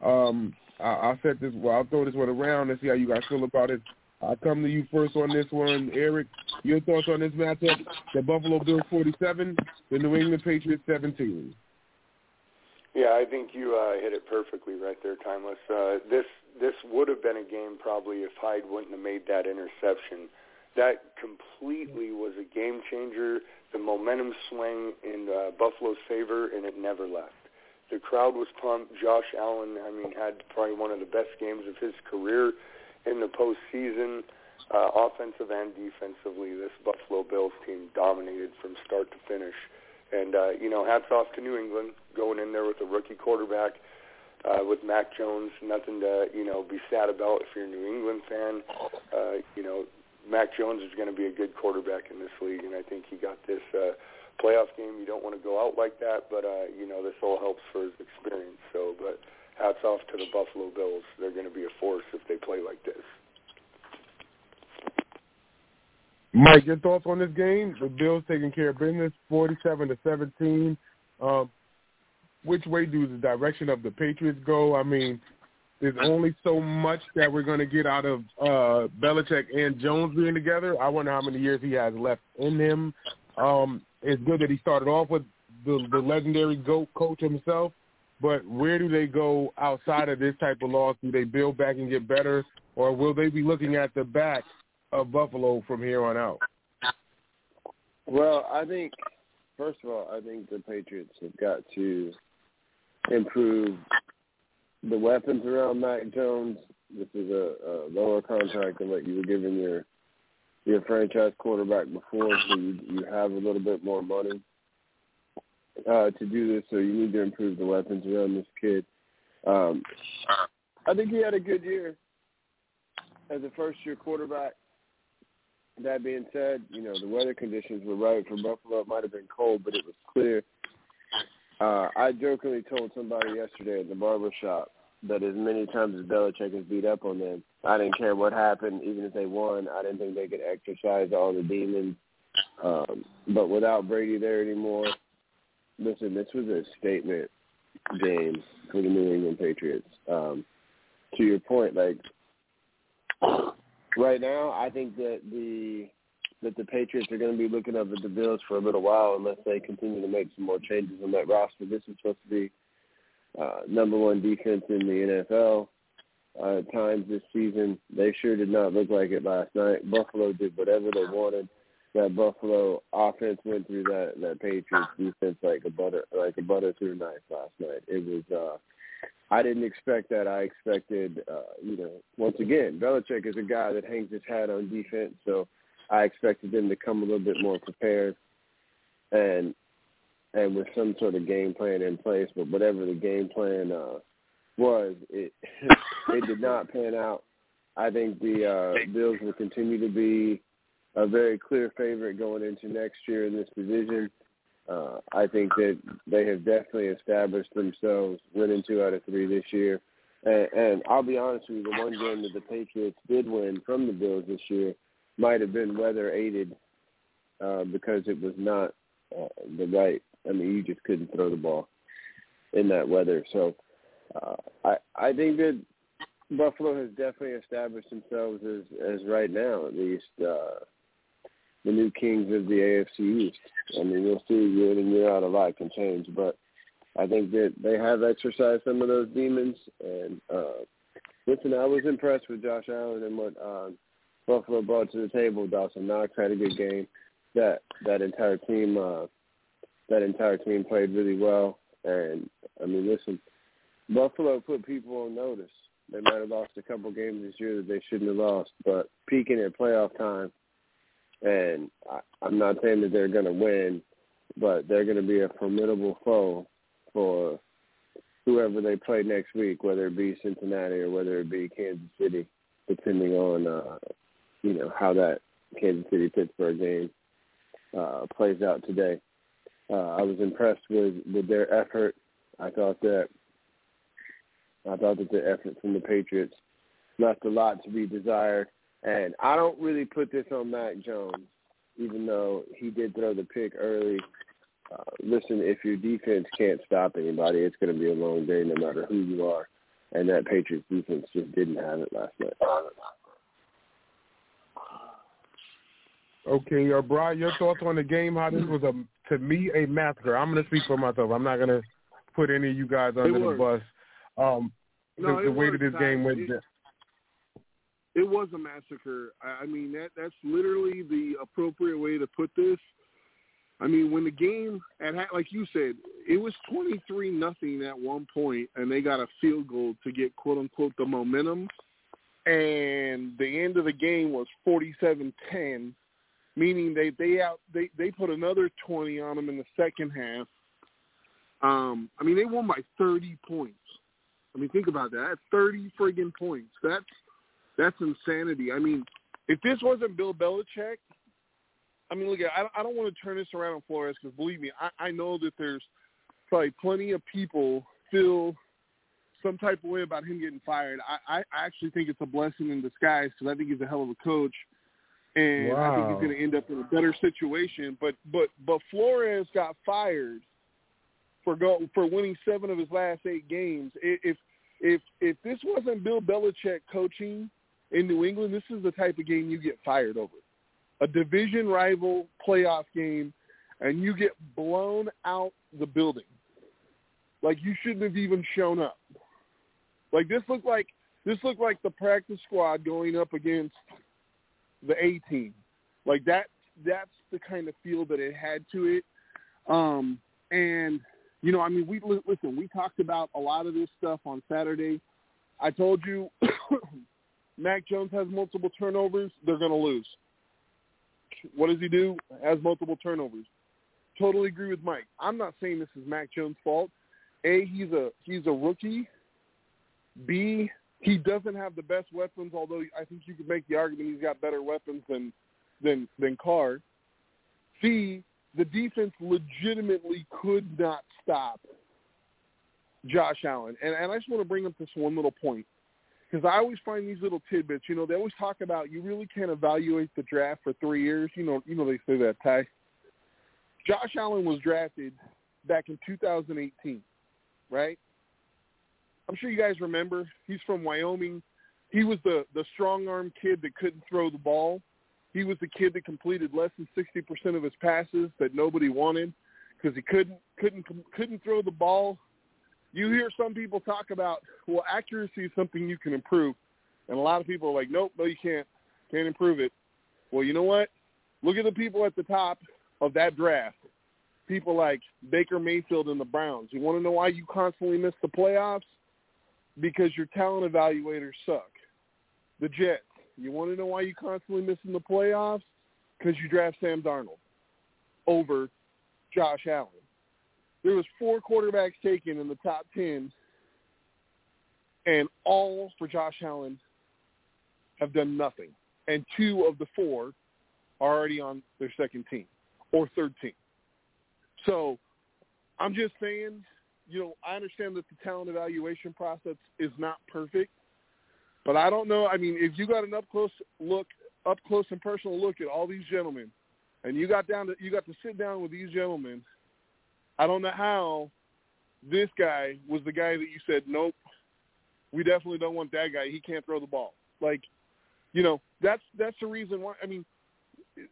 Um, I, I'll this. Well, I'll throw this one around and see how you guys feel about it. I'll come to you first on this one, Eric. Your thoughts on this matchup? The Buffalo Bills 47, the New England Patriots 17. Yeah, I think you uh, hit it perfectly right there, Tymeless. Uh, this this would have been a game probably if Hyde wouldn't have made that interception. That completely was a game changer. The momentum swing in uh, Buffalo's favor, and it never left. The crowd was pumped. Josh Allen, I mean, had probably one of the best games of his career in the postseason, uh, offensive and defensively. This Buffalo Bills team dominated from start to finish. And, uh, you know, hats off to New England going in there with a rookie quarterback uh, with Mac Jones. Nothing to, you know, be sad about if you're a New England fan. Uh, you know, Mac Jones is going to be a good quarterback in this league, and I think he got this uh, playoff game. You don't want to go out like that, but, uh, you know, this all helps for his experience. So, but hats off to the Buffalo Bills. They're going to be a force if they play like this. Mike, your thoughts on this game? The Bills taking care of business, forty-seven to seventeen. Um, which way do the direction of the Patriots go? I mean, there's only so much that we're going to get out of uh, Belichick and Jones being together. I wonder how many years he has left in him. Um, it's good that he started off with the, the legendary GOAT coach himself, but where do they go outside of this type of loss? Do they build back and get better, or will they be looking at the back of Buffalo from here on out? Well, I think first of all, I think the Patriots have got to improve the weapons around Mac Jones. This is a, a lower contract than what you were giving your your franchise quarterback before, so you you have a little bit more money uh, to do this. So you need to improve the weapons around this kid. Um, I think he had a good year as a first year quarterback. That being said, you know the weather conditions were right for Buffalo. It might have been cold, but it was clear. Uh, I jokingly told somebody yesterday at the barber shop that as many times as Belichick has beat up on them, I didn't care what happened, even if they won. I didn't think they could exercise all the demons. Um, but without Brady there anymore, listen, this was a statement game for the New England Patriots. Um, to your point, like right now, I think that the that the Patriots are going to be looking up at the Bills for a little while unless they continue to make some more changes on that roster. This is supposed to be uh, number one defense in the NFL uh, at times this season. They sure did not look like it last night. Buffalo did whatever they wanted. That Buffalo offense went through that that Patriots defense like a butter like a butter through knife last night. It was. uh I didn't expect that. I expected, uh, you know, once again, Belichick is a guy that hangs his hat on defense, so I expected them to come a little bit more prepared and and with some sort of game plan in place. But whatever the game plan uh, was, it it did not pan out. I think the uh, Bills will continue to be a very clear favorite going into next year in this division. Uh, I think that they have definitely established themselves winning two out of three this year. And, and I'll be honest with you, the one game that the Patriots did win from the Bills this year might have been weather aided uh, because it was not uh, the right. I mean, you just couldn't throw the ball in that weather. So uh, I I think that Buffalo has definitely established themselves as as right now at least uh, the new kings of the AFC East. I mean, you'll see year in year out a lot can change, but I think that they have exercised some of those demons. And uh, listen, I was impressed with Josh Allen and what uh, Buffalo brought to the table. Dawson Knox had a good game. That that entire team, uh, that entire team played really well. And I mean, listen, Buffalo put people on notice. They might have lost a couple games this year that they shouldn't have lost, but peaking at playoff time, and I, I'm not saying that they're going to win, but they're going to be a formidable foe for whoever they play next week, whether it be Cincinnati or whether it be Kansas City, depending on uh, you know how that Kansas City Pittsburgh game uh, plays out today. Uh, I was impressed with with their effort. I thought that I thought that the effort from the Patriots left a lot to be desired. And I don't really put this on Mac Jones, even though he did throw the pick early. Uh, listen, if your defense can't stop anybody, it's going to be a long day no matter who you are. And that Patriots defense just didn't have it last night. Okay, uh, Brian, your thoughts on the game? How this was a to me a massacre. I'm going to speak for myself. I'm not going to put any of you guys under the bus. Um, no, the, the way that this game went. It, it was a massacre. I, I mean that that's literally the appropriate way to put this. I mean, when the game at like you said, it was twenty three nothing at one point, and they got a field goal to get quote unquote the momentum, and the end of the game was forty seven ten meaning they they out they they put another 20 on them in the second half. Um, I mean, they won by 30 points. I mean, think about that. 30 friggin' points. That's that's insanity. I mean, if this wasn't Bill Belichick, I mean, look, I, I don't want to turn this around on Flores because believe me, I, I know that there's probably plenty of people still some type of way about him getting fired. I, I actually think it's a blessing in disguise because I think he's a hell of a coach, and wow. I think he's going to end up in a better situation. But but but Flores got fired for go for winning seven of his last eight games. If if if this wasn't Bill Belichick coaching in New England, this is the type of game you get fired over. A division rival playoff game, and you get blown out the building. Like you shouldn't have even shown up. Like this looked like this looked like the practice squad going up against the A team. Like that that's the kind of feel that it had to it. Um and you know, I mean, we listen. We talked about a lot of this stuff on Saturday. I told you, Mac Jones has multiple turnovers. They're going to lose. What does he do? Has multiple turnovers. Totally agree with Mike. I'm not saying this is Mac Jones' fault. A, he's a he's a rookie. B, he doesn't have the best weapons. Although I think you could make the argument he's got better weapons than than than Carr. C, the defense legitimately could not stop Josh Allen. And, and I just want to bring up this one little point because I always find these little tidbits. You know, they always talk about you really can't evaluate the draft for three years. You know, you know they say that, Ty. Josh Allen was drafted back in 2018, right? I'm sure you guys remember. He's from Wyoming. He was the the strong arm kid that couldn't throw the ball he was the kid that completed less than 60% of his passes that nobody wanted because he couldn't couldn't couldn't throw the ball. You hear some people talk about, well, accuracy is something you can improve, and a lot of people are like, nope, no, you can't, can't improve it. Well, you know what? Look at the people at the top of that draft. People like Baker Mayfield and the Browns. You want to know why you constantly miss the playoffs? Because your talent evaluators suck. The Jets you want to know why you constantly missing the playoffs? Because you draft Sam Darnold over Josh Allen. There was four quarterbacks taken in the top ten, and all for Josh Allen have done nothing. And two of the four are already on their second team or third team. So I'm just saying, you know, I understand that the talent evaluation process is not perfect, but I don't know. I mean, if you got an up close look, up close and personal look at all these gentlemen, and you got down to you got to sit down with these gentlemen, I don't know how this guy was the guy that you said nope. We definitely don't want that guy. He can't throw the ball. Like, you know, that's that's the reason why. I mean,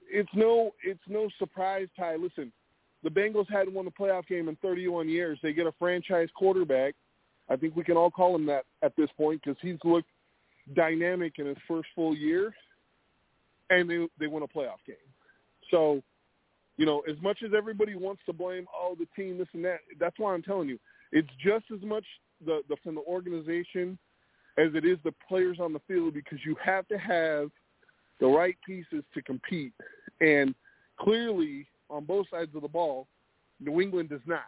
it's no it's no surprise, Ty. Listen, the Bengals hadn't won a playoff game in 31 years. They get a franchise quarterback. I think we can all call him that at this point because he's looked dynamic in his first full year, and they they win a playoff game. So, you know, as much as everybody wants to blame oh the team this and that, that's why I'm telling you it's just as much the, the from the organization as it is the players on the field because you have to have the right pieces to compete, and clearly on both sides of the ball, New England does not.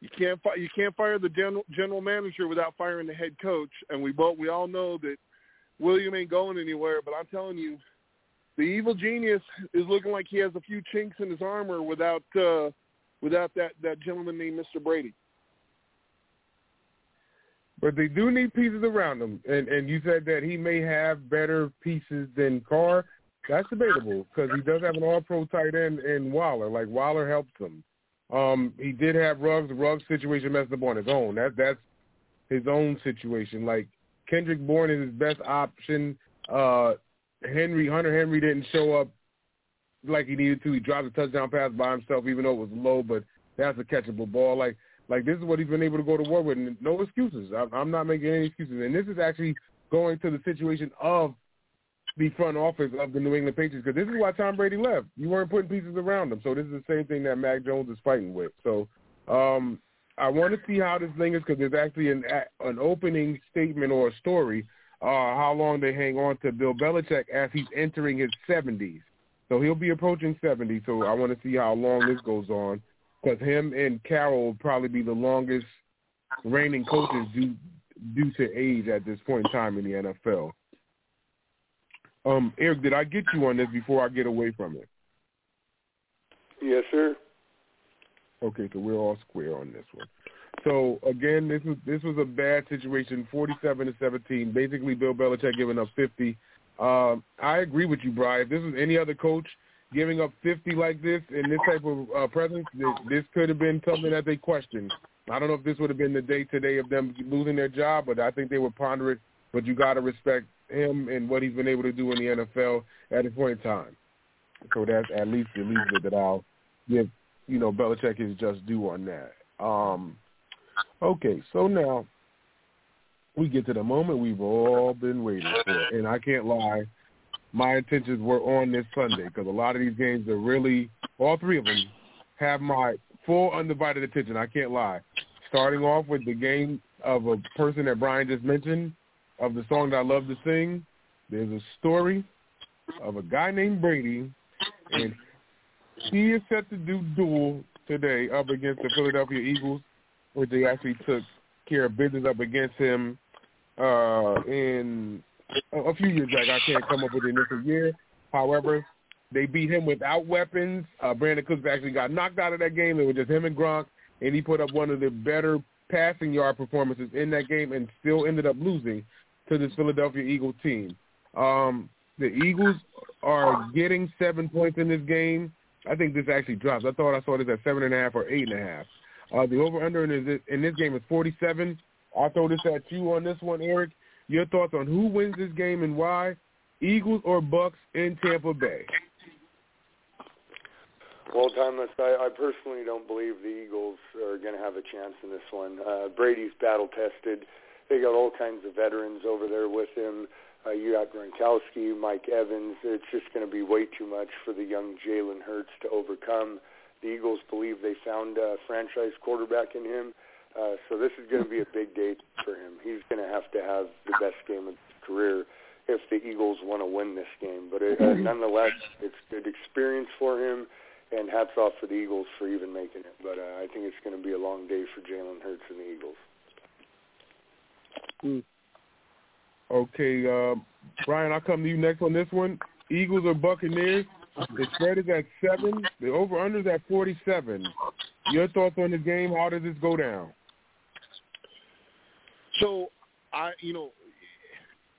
You can't fi- you can't fire the general general manager without firing the head coach, and we both we all know that William ain't going anywhere. But I'm telling you, the evil genius is looking like he has a few chinks in his armor without uh, without that that gentleman named Mr. Brady. But they do need pieces around him, and and you said that he may have better pieces than Carr. That's debatable because he does have an All-Pro tight end in Waller. Like Waller helps him. Um, he did have Ruggs. Ruggs situation messed up on his own. That that's his own situation. Like Kendrick Bourne is his best option. Uh, Henry Hunter Henry didn't show up like he needed to. He dropped a touchdown pass by himself, even though it was low. But that's a catchable ball. Like like this is what he's been able to go to war with. And no excuses. I'm, I'm not making any excuses. And this is actually going to the situation of the front office of the New England Patriots because this is why Tom Brady left. You weren't putting pieces around him. So this is the same thing that Mac Jones is fighting with. So um, I want to see how this is because there's actually an an opening statement or a story uh, how long they hang on to Bill Belichick as he's entering his 70s. So he'll be approaching 70. So I want to see how long this goes on because him and Carroll will probably be the longest reigning coaches due due to age at this point in time in the NFL. Um, Eric, did I get you on this before I get away from it? Yes, sir. Okay, so we're all square on this one. So again, this was this was a bad situation, forty-seven to seventeen. Basically, Bill Belichick giving up fifty. Um, I agree with you, Brian. If this was any other coach giving up fifty like this in this type of uh, presence, this, this could have been something that they questioned. I don't know if this would have been the day today of them losing their job, but I think they would ponder it. But you got to respect him and what he's been able to do in the NFL at this point in time. So that's at least the least bit that I'll give, you know, Belichick is just due on that. Um, okay, so now we get to the moment we've all been waiting for, and I can't lie, my intentions were on this Sunday because a lot of these games are really, all three of them, have my full undivided attention. I can't lie. Starting off with the game of a person that Brian just mentioned, of the song that I love to sing, there's a story of a guy named Brady, and he is set to do duel today up against the Philadelphia Eagles, which they actually took care of business up against him uh, in a few years back. I can't come up with the initial year. However, they beat him without weapons. Uh, Brandin Cooks actually got knocked out of that game. It was just him and Gronk, and he put up one of the better passing yard performances in that game and still ended up losing to this Philadelphia Eagles team. Um, the Eagles are getting seven points in this game. I think this actually drops. I thought I saw this at seven and a half or eight and a half. Uh, the over/under in this, in this game is 47. I'll throw this at you on this one, Eric. Your thoughts on who wins this game and why? Eagles or Bucks in Tampa Bay? Well, Thomas, I, I personally don't believe the Eagles are going to have a chance in this one. Uh, Brady's battle tested. They got all kinds of veterans over there with him. Uh, you got Gronkowski, Mike Evans. It's just going to be way too much for the young Jalen Hurts to overcome. The Eagles believe they found a franchise quarterback in him. Uh, so this is going to be a big day for him. He's going to have to have the best game of his career if the Eagles want to win this game. But it, uh, nonetheless, it's good experience for him and hats off for the Eagles for even making it. But uh, I think it's going to be a long day for Jalen Hurts and the Eagles. Mm. Okay, uh, Brian, I'll come to you next on this one. Eagles or Buccaneers? The spread is at seven. The over/under is at forty-seven. Your thoughts on the game? How does this go down? So, I, you know,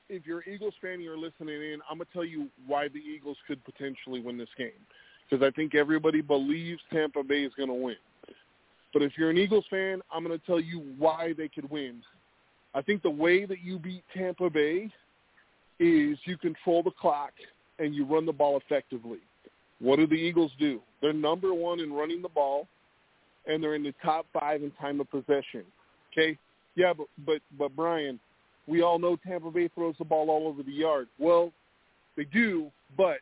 if you're an Eagles fan and you're listening in, I'm gonna tell you why the Eagles could potentially win this game because I think everybody believes Tampa Bay is to win. But if you're an Eagles fan, I'm going to tell you why they could win. I think the way that you beat Tampa Bay is you control the clock and you run the ball effectively. What do the Eagles do? They're number one in running the ball, and they're in the top five in time of possession. Okay, yeah, but but but Brian, we all know Tampa Bay throws the ball all over the yard. Well, they do, but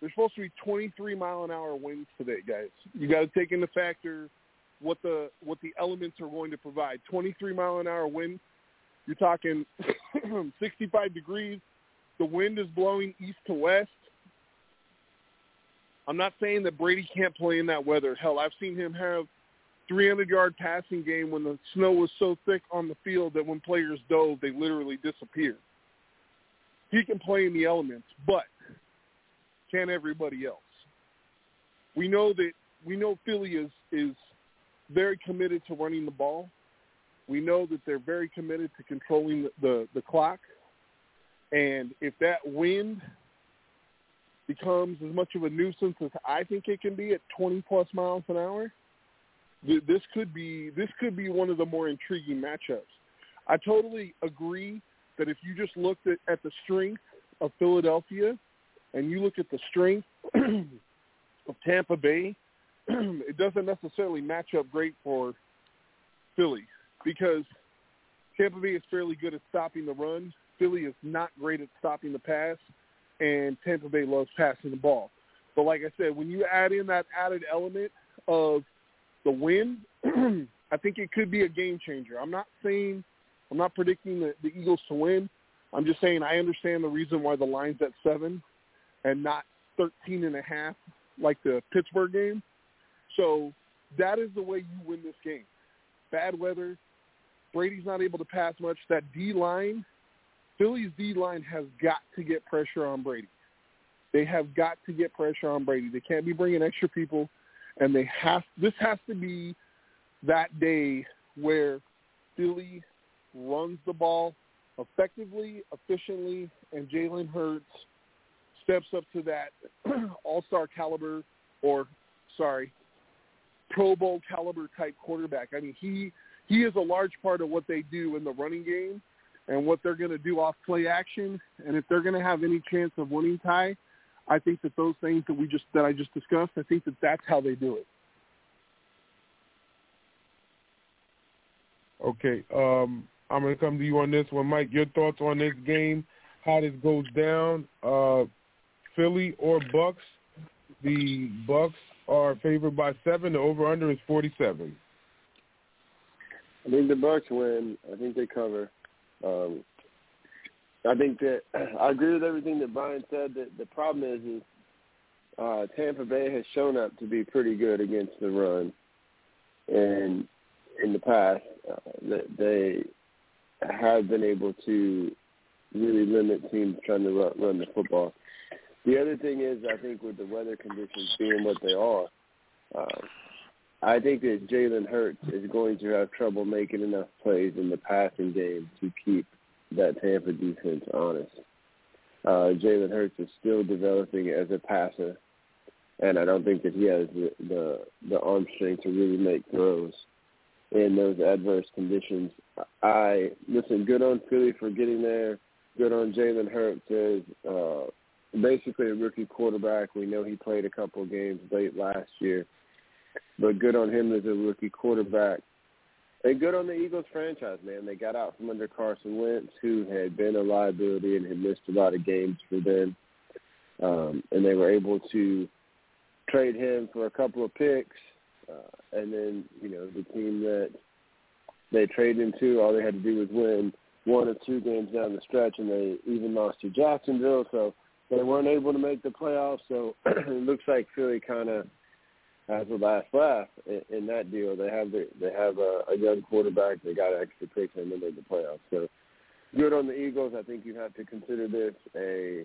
there's supposed to be 23 mile an hour winds today, guys. You got to take into factor what the what the elements are going to provide. 23 mile an hour wind. You're talking 65 degrees. The wind is blowing east to west. I'm not saying that Brady can't play in that weather. Hell, I've seen him have 300 yard passing game when the snow was so thick on the field that when players dove, they literally disappeared. He can play in the elements, but can everybody else. We know that we know Philly is is very committed to running the ball. We know that they're very committed to controlling the, the, the clock. And if that wind becomes as much of a nuisance as I think it can be at 20 plus miles an hour, this could be this could be one of the more intriguing matchups. I totally agree that if you just looked at, at the strength of Philadelphia and you look at the strength of Tampa Bay, it doesn't necessarily match up great for Philly because Tampa Bay is fairly good at stopping the run. Philly is not great at stopping the pass, and Tampa Bay loves passing the ball. But like I said, when you add in that added element of the win, I think it could be a game changer. I'm not saying I'm not predicting the, the Eagles to win. I'm just saying I understand the reason why the line's at seven and not 13 and a half like the Pittsburgh game. So that is the way you win this game. Bad weather. Brady's not able to pass much. That D line, Philly's D line has got to get pressure on Brady. They have got to get pressure on Brady. They can't be bringing extra people, and they have. This has to be that day where Philly runs the ball effectively, efficiently, and Jalen Hurts steps up to that all-star caliber or, sorry, Pro Bowl caliber type quarterback. I mean, he he is a large part of what they do in the running game and what they're going to do off play action. And if they're going to have any chance of winning Ty, I think that those things that we just that I just discussed, I think that that's how they do it. Okay, um, I'm going to come to you on this one, Mike. Your thoughts on this game? How this goes down? Uh, Philly or Bucks? The Bucks are favored by seven. The over/under is 47. I think the Bucks win. I think they cover. Um, I think that I agree with everything that Brian said. That the problem is, is uh, Tampa Bay has shown up to be pretty good against the run, and in the past, uh, they have been able to really limit teams trying to run, run the football. The other thing is, I think with the weather conditions being what they are, uh, I think that Jalen Hurts is going to have trouble making enough plays in the passing game to keep that Tampa defense honest. Uh, Jalen Hurts is still developing as a passer, and I don't think that he has the, the the arm strength to really make throws in those adverse conditions. I listen. Good on Philly for getting there. Good on Jalen Hurts as uh, basically a rookie quarterback. We know he played a couple of games late last year, but good on him as a rookie quarterback. And good on the Eagles franchise, man. They got out from under Carson Wentz, who had been a liability and had missed a lot of games for them. Um, and they were able to trade him for a couple of picks. Uh, and then, you know, the team that they traded him to, all they had to do was win one or two games down the stretch, and they even lost to Jacksonville. So they weren't able to make the playoffs. So it looks like Philly kind of has the last laugh in, in that deal. They have the, they have a, a young quarterback. They got extra picks and they made the playoffs. So good on the Eagles. I think you have to consider this a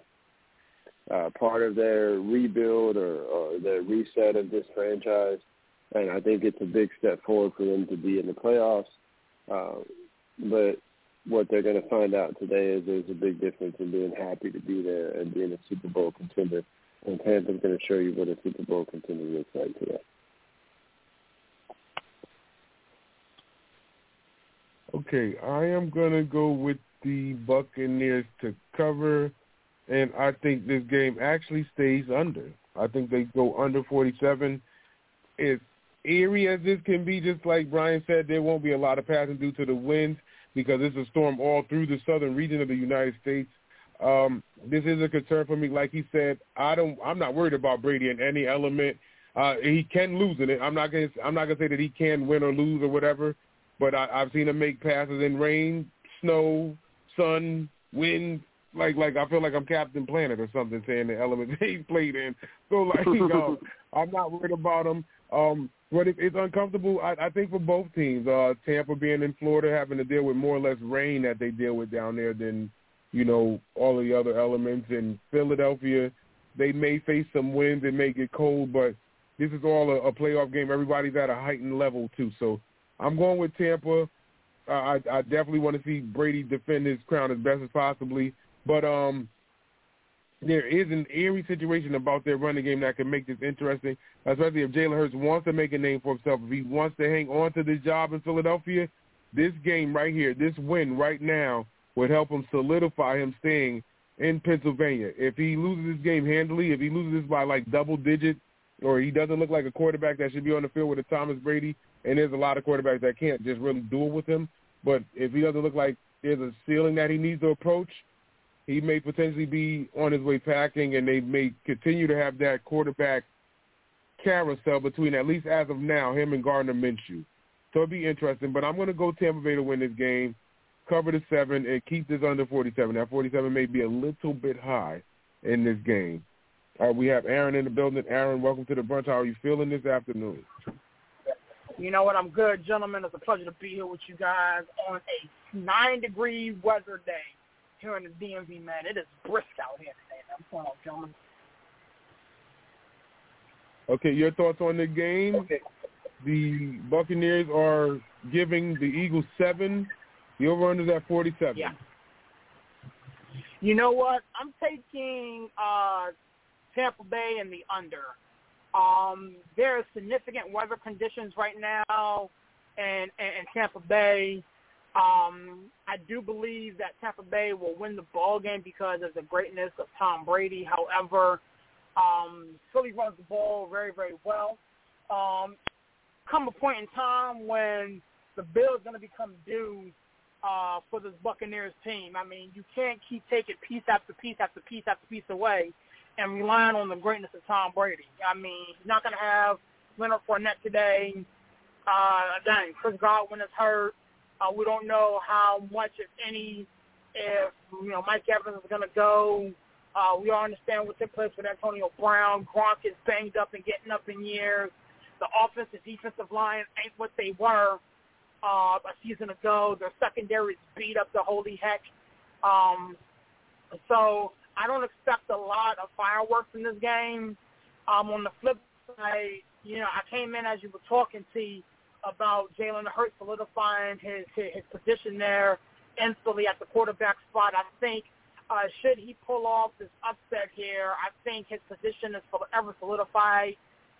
uh, part of their rebuild or, or their reset of this franchise. And I think it's a big step forward for them to be in the playoffs. Uh, but what they're going to find out today is there's a big difference in being happy to be there and being a Super Bowl contender. And Tampa's going to show you what a Super Bowl contender looks like today. Okay, I am going to go with the Buccaneers to cover, and I think this game actually stays under. I think they go under 47. As eerie as this can be, just like Brian said, there won't be a lot of passing due to the winds because it's a storm all through the southern region of the United States. Um, this is a concern for me. Like he said, I don't. I'm not worried about Brady in any element. Uh, he can lose in it. I'm not gonna. I'm not gonna say that he can win or lose or whatever. But I, I've seen him make passes in rain, snow, sun, wind. Like like I feel like I'm Captain Planet or something, saying the elements he played in. So like, um, I'm not worried about him. Um, but it, it's uncomfortable. I, I think for both teams, uh, Tampa being in Florida, having to deal with more or less rain that they deal with down there than you know all of the other elements. In Philadelphia, they may face some winds and may get cold, but this is all a, a playoff game. Everybody's at a heightened level too. So I'm going with Tampa. I, I definitely want to see Brady defend his crown as best as possibly, but um, there is an eerie situation about their running game that can make this interesting, especially if Jalen Hurts wants to make a name for himself. If he wants to hang on to this job in Philadelphia, this game right here, this win right now, would help him solidify him staying in Pennsylvania. If he loses this game handily, if he loses this by like double digits, or he doesn't look like a quarterback that should be on the field with a Thomas Brady, and there's a lot of quarterbacks that can't just really duel with him. But if he doesn't look like there's a ceiling that he needs to approach, he may potentially be on his way packing, and they may continue to have that quarterback carousel between, at least as of now, him and Gardner Minshew. So it'll be interesting. But I'm going to go Tampa Bay to win this game, cover the seven, and keep this under 47. Now, 47 may be a little bit high in this game. Uh, we have Aaron in the building. Aaron, welcome to the brunch. How are you feeling this afternoon? You know what? I'm good, gentlemen. It's a pleasure to be here with you guys on a nine-degree weather day here in the DMV, man. It is brisk out here today. I'm going on, gentlemen. Okay, your thoughts on the game? Okay. the Buccaneers are giving the Eagles seven. The over-under is at 47. Yeah. You know what? I'm taking uh, Tampa Bay and the under. Um, there are significant weather conditions right now in, in, in Tampa Bay. Um, I do believe that Tampa Bay will win the ball game because of the greatness of Tom Brady. However, um, Philly runs the ball very, very well. Um, come a point in time when the bill is going to become due uh, for this Buccaneers team. I mean, you can't keep taking piece after piece after piece after piece away and relying on the greatness of Tom Brady. I mean, he's not going to have Leonard Fournette today. Uh, again, Chris Godwin is hurt. Uh, we don't know how much, if any, if you know Mike Evans is going to go. Uh, we all understand what took place with Antonio Brown. Gronk is banged up and getting up in years. The offensive defensive line ain't what they were uh, a season ago. Their secondary is beat up the holy heck. Um, so I don't expect a lot of fireworks in this game. Um, on the flip side, you know, I came in as you were talking to about Jalen Hurts solidifying his, his his position there instantly at the quarterback spot. I think uh, should he pull off this upset here, I think his position is forever solidified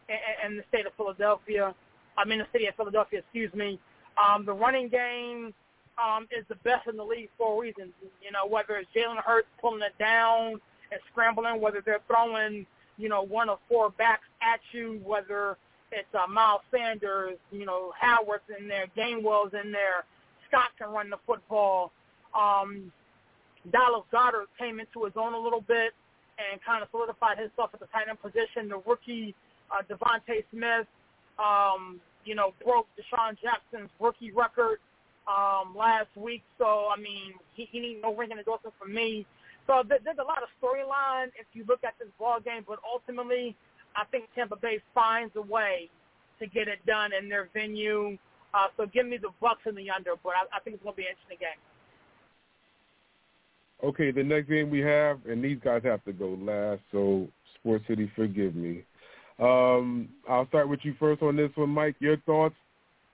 in, in the state of Philadelphia. I'm in the city of Philadelphia, excuse me. Um, the running game um, is the best in the league for a reason. You know, whether it's Jalen Hurts pulling it down and scrambling, whether they're throwing, you know, one or four backs at you, whether it's uh, Miles Sanders, you know, Howard's in there, Gainwell's in there, Scott can run the football. Um, Dallas Goedert came into his own a little bit and kind of solidified himself at the tight end position. The rookie uh, DeVonta Smith, um, you know, broke DeSean Jackson's rookie record um, last week. So I mean, he, he needs no ring endorsement from me. So th- there's a lot of storyline if you look at this ball game, but ultimately, I think Tampa Bay finds a way to get it done in their venue. Uh, so give me the Bucks in the under, but I, I think it's going to be an interesting game. Okay, the next game we have, and these guys have to go last, so Sports City, forgive me. Um, I'll start with you first on this one, Mike. Your thoughts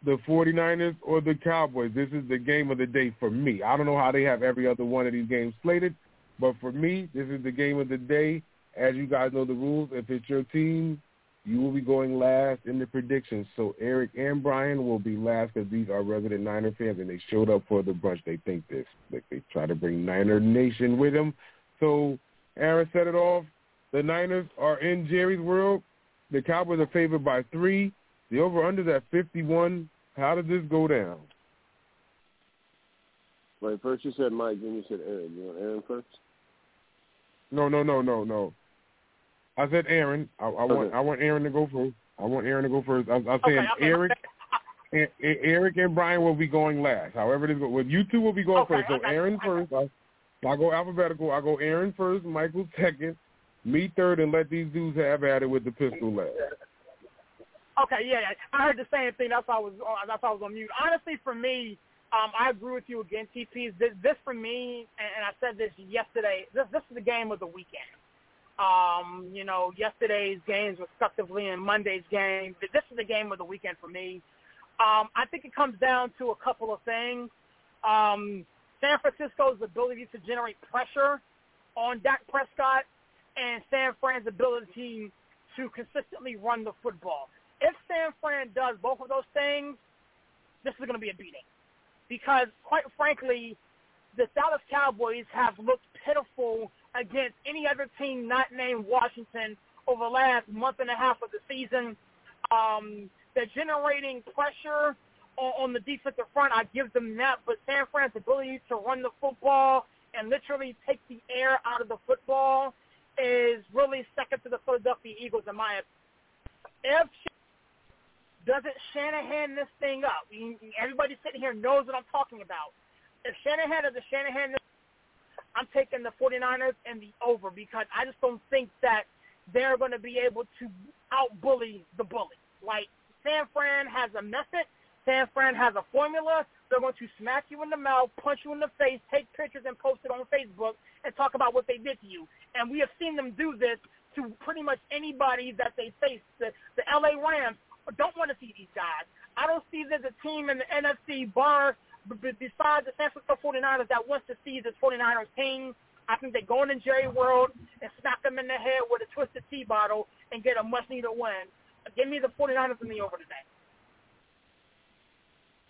the 49ers or the Cowboys. This is the game of the day for me. I don't know how they have every other one of these games slated, but for me, this is the game of the day. As you guys know the rules, if it's your team, you will be going last in the predictions. So Eric and Brian will be last because these are resident Niner fans and they showed up for the brunch. They think this. Like they try to bring Niner Nation with them. So Aaron set it off. The Niners are in Jerry's world. The Cowboys are favored by three. The over-under at 51. How did this go down? Wait, first you said Mike, then you said Aaron. You want Aaron first? No, no, no, no, no. I said Aaron. I, I okay. want I want Aaron to go first. I want Aaron to go first. I, I'm saying okay, okay, Eric, okay. Eric and Brian will be going last. However, it is go. Well, you two will be going first. So Aaron first. I, I go alphabetical. I go Aaron first, Michael second, me third, and let these dudes have at it with the pistol last. Okay, yeah, I heard the same thing. That's why I was uh, that's why I was on mute. Honestly, for me, um, I agree with you again, TPs. This, this for me, and, and I said this yesterday. This this is the game of the weekend. Um, you know, yesterday's games respectively and Monday's game. This is the game of the weekend for me. Um, I think it comes down to a couple of things. Um, San Francisco's ability to generate pressure on Dak Prescott and San Fran's ability to consistently run the football if San Fran does both of those things, this is going to be a beating. Because, quite frankly, the Dallas Cowboys have looked pitiful against any other team not named Washington over the last month and a half of the season. Um, they're generating pressure on, on the defensive front. I give them that. But San Fran's ability to run the football and literally take the air out of the football is really second to the Philadelphia Eagles in my opinion. If doesn't Shanahan this thing up? Everybody sitting here knows what I'm talking about. If Shanahan does the Shanahan this, I'm taking the 49ers and the over because I just don't think that they're going to be able to out-bully the bully. Like, San Fran has a method. San Fran has a formula. They're going to smack you in the mouth, punch you in the face, take pictures and post it on Facebook and talk about what they did to you. And we have seen them do this to pretty much anybody that they face. The, the L.A. Rams don't want to see these guys. I don't see there's a team in the NFC bar besides the San Francisco 49ers that wants to see this 49ers team. I think they go into Jerry World and smack them in the head with a twisted tea bottle and get a much-needed win. Give me the 49ers in the over today.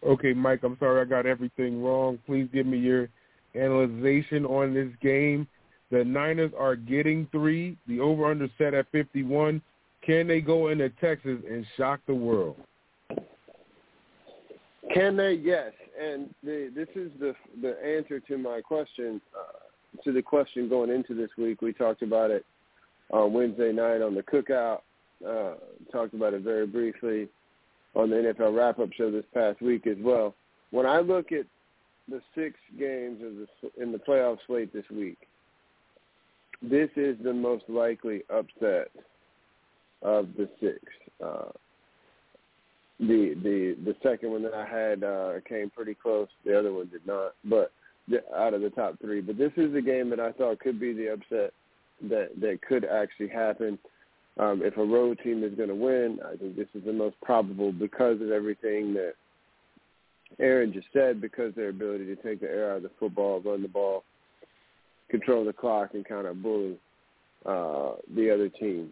Okay, Mike, I'm sorry I got everything wrong. Please give me your analyzation on this game. The Niners are getting three. The over-under set at 51. Can they go into Texas and shock the world? Can they? Yes. And the, this is the the answer to my question, uh, to the question going into this week. We talked about it on Wednesday night on the cookout. Uh, talked about it very briefly on the NFL wrap-up show this past week as well. When I look at the six games of the, in the playoff slate this week, this is the most likely upset of the six. Uh, the the the second one that I had uh, came pretty close. The other one did not, but the, out of the top three. But this is a game that I thought could be the upset that that could actually happen. Um, if a road team is going to win, I think this is the most probable because of everything that Aaron just said, because their ability to take the air out of the football, run the ball, control the clock, and kind of bully uh, the other team.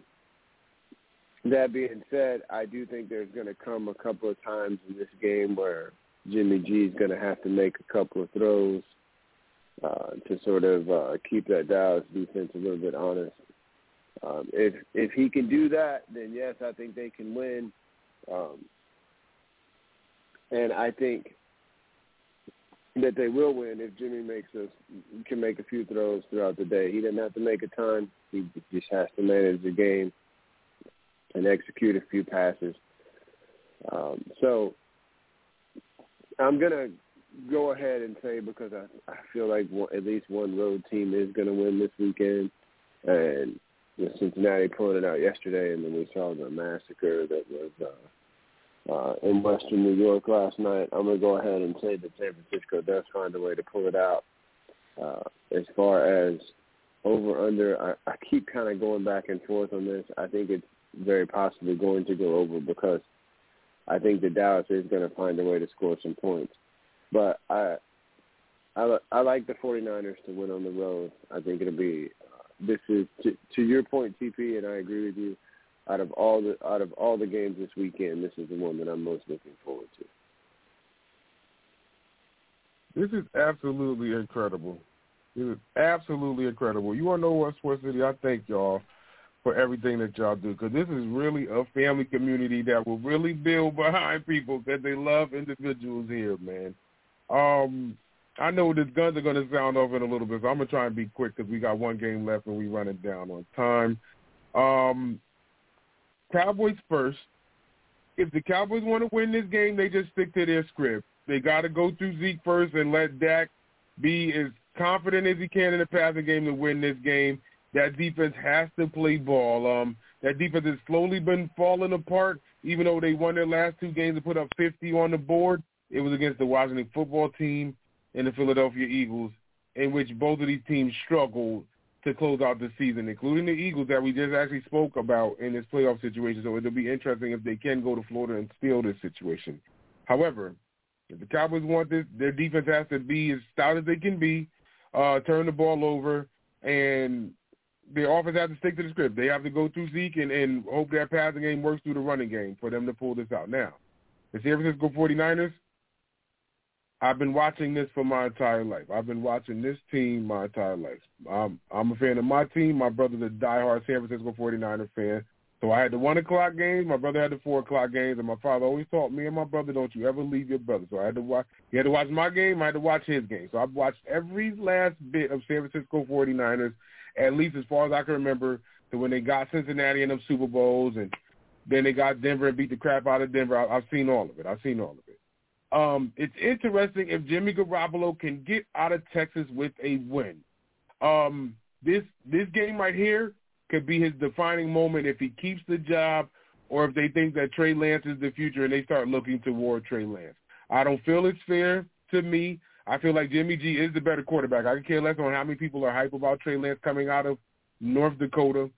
That being said, I do think there's going to come a couple of times in this game where Jimmy G is going to have to make a couple of throws uh, to sort of uh, keep that Dallas defense a little bit honest. Um, if if he can do that, then yes, I think they can win. Um, and I think that they will win if Jimmy makes a can make a few throws throughout the day. He doesn't have to make a ton. He just has to manage the game and execute a few passes. Um, so I'm gonna go ahead and say because I I feel like at least one road team is gonna win this weekend, and you Cincinnati pulling it out yesterday, and then we saw the massacre that was uh, uh, in Western New York last night. I'm gonna go ahead and say that San Francisco does find a way to pull it out. Uh, as far as over under, I, I keep kind of going back and forth on this. I think it's very possibly going to go over because I think that Dallas is going to find a way to score some points. But I I, I like the 49ers to win on the road. I think it'll be uh, this is to, to your point, TP, and I agree with you. Out of all the out of all the games this weekend, this is the one that I'm most looking forward to. This is absolutely incredible. This is absolutely incredible. You want to know what, Sports City? I thank y'all for everything that y'all do because this is really a family community that will really build behind people because they love individuals here, man. Um, I know the guns are going to sound off in a little bit, so I'm going to try and be quick because we got one game left and we run it down on time. Um, Cowboys first. If the Cowboys want to win this game, they just stick to their script. They got to go through Zeke first and let Dak be as confident as he can in the passing game to win this game. That defense has to play ball. Um, that defense has slowly been falling apart, even though they won their last two games and put up 50 on the board. It was against the Washington football team and the Philadelphia Eagles, in which both of these teams struggled to close out the season, including the Eagles that we just actually spoke about in this playoff situation. So it'll be interesting if they can go to Florida and steal this situation. However, if the Cowboys want this, their defense has to be as stout as they can be, uh, turn the ball over, and the offense has to stick to the script. They have to go through Zeke and, and hope that passing game works through the running game for them to pull this out. Now, the San Francisco 49ers, I've been watching this for my entire life. I've been watching this team my entire life. I'm, I'm a fan of my team. My brother's a diehard San Francisco 49er fan. So I had the 1 o'clock games. My brother had the 4 o'clock games. And my father always taught me and my brother, don't you ever leave your brother. So I had to watch. He had to watch my game. I had to watch his game. So I've watched every last bit of San Francisco 49ers at least as far as I can remember, to when they got Cincinnati in them Super Bowls, and then they got Denver and beat the crap out of Denver. I, I've seen all of it. I've seen all of it. Um, it's interesting if Jimmy Garoppolo can get out of Texas with a win. Um, this this game right here could be his defining moment if he keeps the job, or if they think that Trey Lance is the future and they start looking toward Trey Lance. I don't feel it's fair to me I feel like Jimmy G is the better quarterback. I can care less on how many people are hype about Trey Lance coming out of North Dakota.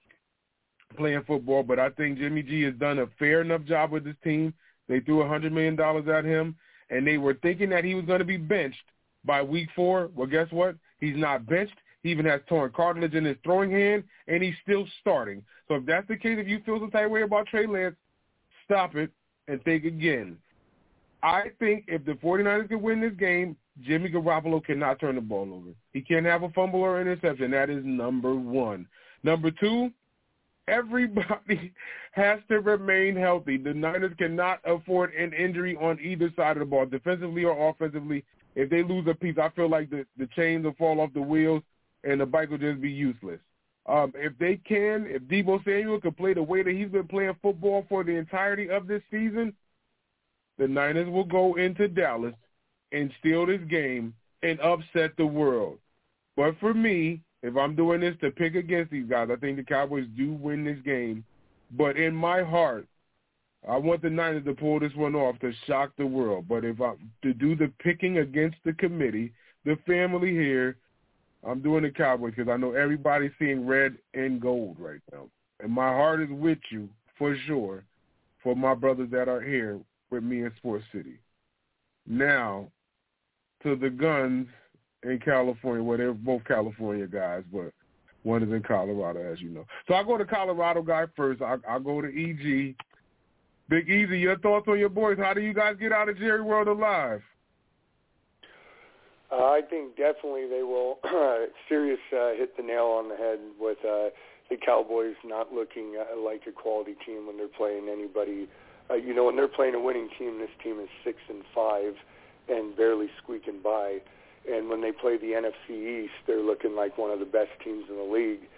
playing football, but I think Jimmy G has done a fair enough job with this team. They threw a hundred million dollars at him, and they were thinking that he was going to be benched by week four. Well, guess what? He's not benched. He even has torn cartilage in his throwing hand, and he's still starting. So if that's the case, if you feel type of way about Trey Lance, stop it and think again. I think if the 49ers can win this game, Jimmy Garoppolo cannot turn the ball over. He can't have a fumble or interception. That is number one. Number two, everybody has to remain healthy. The Niners cannot afford an injury on either side of the ball, defensively or offensively. If they lose a piece, I feel like the, the chains will fall off the wheels and the bike will just be useless. Um, if they can, if Deebo Samuel can play the way that he's been playing football for the entirety of this season, the Niners will go into Dallas and steal this game and upset the world. But for me, if I'm doing this to pick against these guys, I think the Cowboys do win this game. But in my heart, I want the Niners to pull this one off to shock the world. But if I'm to do the picking against the committee, the family here, I'm doing the Cowboys because I know everybody's seeing red and gold right now. And my heart is with you for sure for my brothers that are here with me in Sports City. Now, to the guns in California. Well, they're both California guys, but one is in Colorado, as you know. So I go to Colorado guy first. I, I go to EG. Big Easy, your thoughts on your boys? How do you guys get out of Jerry World alive? Uh, I think definitely they will. Sirius uh, hit the nail on the head with uh, the Cowboys not looking uh, like a quality team when they're playing anybody. Uh, you know, when they're playing a winning team, this team is six and five and barely squeaking by. And when they play the NFC East, they're looking like one of the best teams in the league.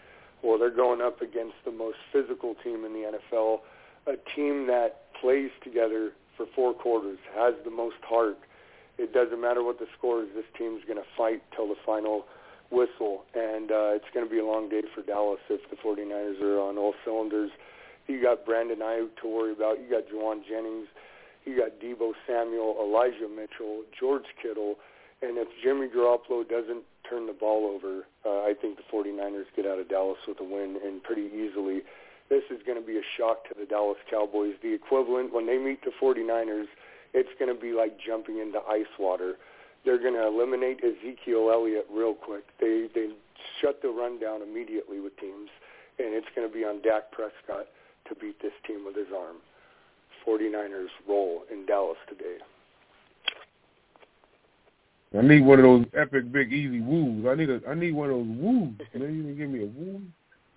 Well, they're going up against the most physical team in the NFL, a team that plays together for four quarters, has the most heart. It doesn't matter what the score is. This team's going to fight till the final whistle, and uh, it's going to be a long day for Dallas if the 49ers are on all cylinders. You got Brandon Aiyuk to worry about. You got Jauan Jennings. You got Deebo Samuel, Elijah Mitchell, George Kittle. And if Jimmy Garoppolo doesn't turn the ball over, uh, I think the 49ers get out of Dallas with a win and pretty easily. This is going to be a shock to the Dallas Cowboys. The equivalent, when they meet the 49ers, it's going to be like jumping into ice water. They're going to eliminate Ezekiel Elliott real quick. They they shut the run down immediately with teams, and it's going to be on Dak Prescott to beat this team with his arm. 49ers roll in Dallas today. I need one of those epic big easy woos. I need a I need one of those woos. Can you even give me a woo?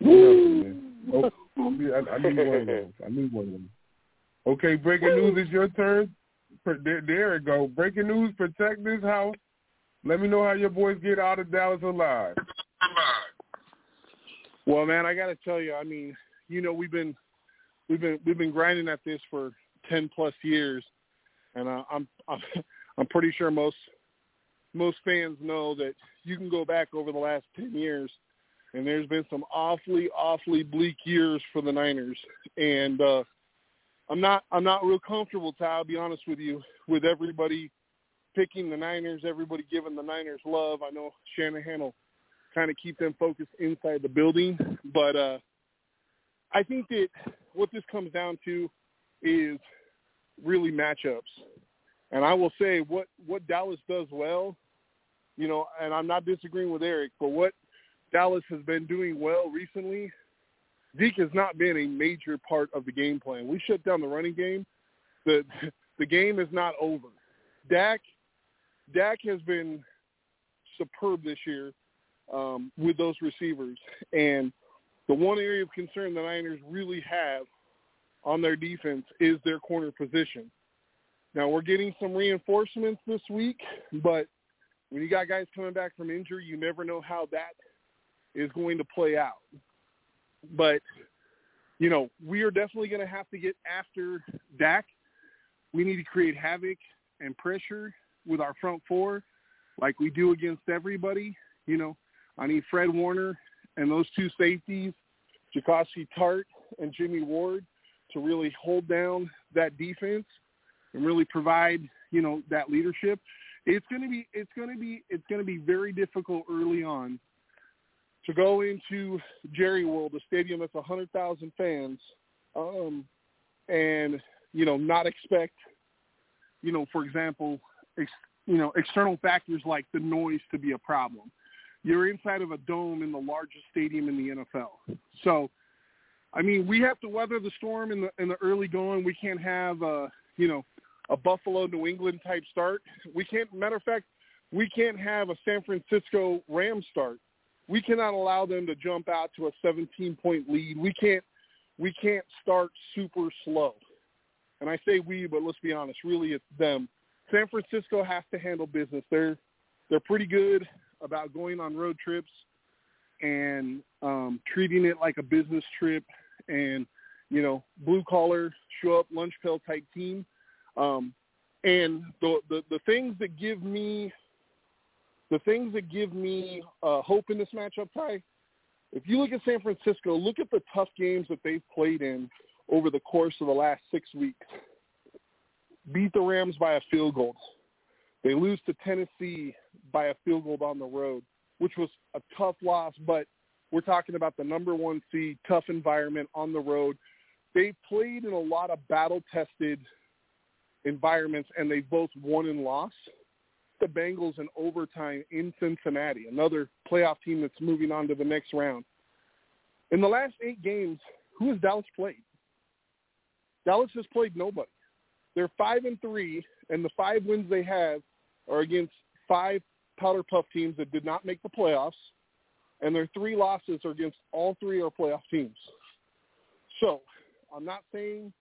Woo. Oh, I, I need one of those. I need one of them. Okay, breaking news is your turn. There, there it go. Breaking news: protect this house. Let me know how your boys get out of Dallas alive. Well, man, I got to tell you, I mean, you know, we've been we've been we've been grinding at this for ten plus years, and I'm I'm I'm pretty sure most most fans know that you can go back over the last 10 years and there's been some awfully awfully bleak years for the Niners. And uh I'm not I'm not real comfortable Ty, I'll be honest with you with everybody picking the Niners everybody giving the Niners love. I know Shanahan will kind of keep them focused inside the building but uh I think that what this comes down to is really matchups and I will say what what Dallas does well you know, and I'm not disagreeing with Eric, but what Dallas has been doing well recently, Zeke has not been a major part of the game plan. We shut down the running game. The the game is not over. Dak Dak has been superb this year um, with those receivers. And the one area of concern the Niners really have on their defense is their corner position. Now we're getting some reinforcements this week, but – when you got guys coming back from injury, you never know how that is going to play out. But, you know, we are definitely going to have to get after Dak. We need to create havoc and pressure with our front four like we do against everybody. You know, I need Fred Warner and those two safeties, Jaquiski Tartt and Jimmy Ward, to really hold down that defense and really provide, you know, that leadership it's going to be it's going to be it's going to be very difficult early on to go into Jerry World, a stadium that's 100,000 fans, um, and you know not expect, you know, for example, ex, you know external factors like the noise to be a problem. You're inside of a dome in the largest stadium in the NFL, so. I mean, we have to weather the storm in the in the early going. We can't have a you know a Buffalo New England type start. We can't. Matter of fact, we can't have a San Francisco Rams start. We cannot allow them to jump out to a 17 point lead. We can't we can't start super slow. And I say we, but let's be honest, really it's them. San Francisco has to handle business. They're they're pretty good about going on road trips and um, treating it like a business trip and you know blue collar show up lunch pail type team. Um, and the, the the things that give me the things that give me uh, hope in this matchup, Ty, if you look at San Francisco, look at the tough games that they've played in over the course of the last six weeks. Beat the Rams by a field goal. They lose to Tennessee by a field goal on the road, which was a tough loss, but we're talking about the number one seed, tough environment on the road. They played in a lot of battle-tested environments, and they both won and lost the Bengals in overtime in Cincinnati, another playoff team that's moving on to the next round. In the last eight games, who has Dallas played? Dallas has played nobody. They're five and three, and the five wins they have are against five powder puff teams that did not make the playoffs, and their three losses are against all three are playoff teams. So I'm not saying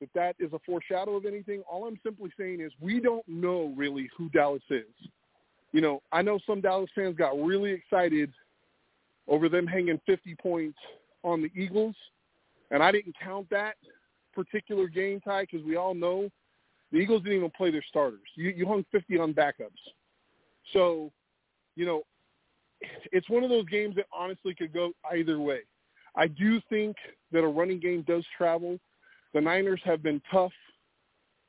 that that is a foreshadow of anything. All I'm simply saying is we don't know really who Dallas is. You know, I know some Dallas fans got really excited over them hanging 50 points on the Eagles, and I didn't count that particular game, Ty, because we all know the Eagles didn't even play their starters. You, you hung 50 on backups. So, you know, it's one of those games that honestly could go either way. I do think that a running game does travel – the Niners have been tough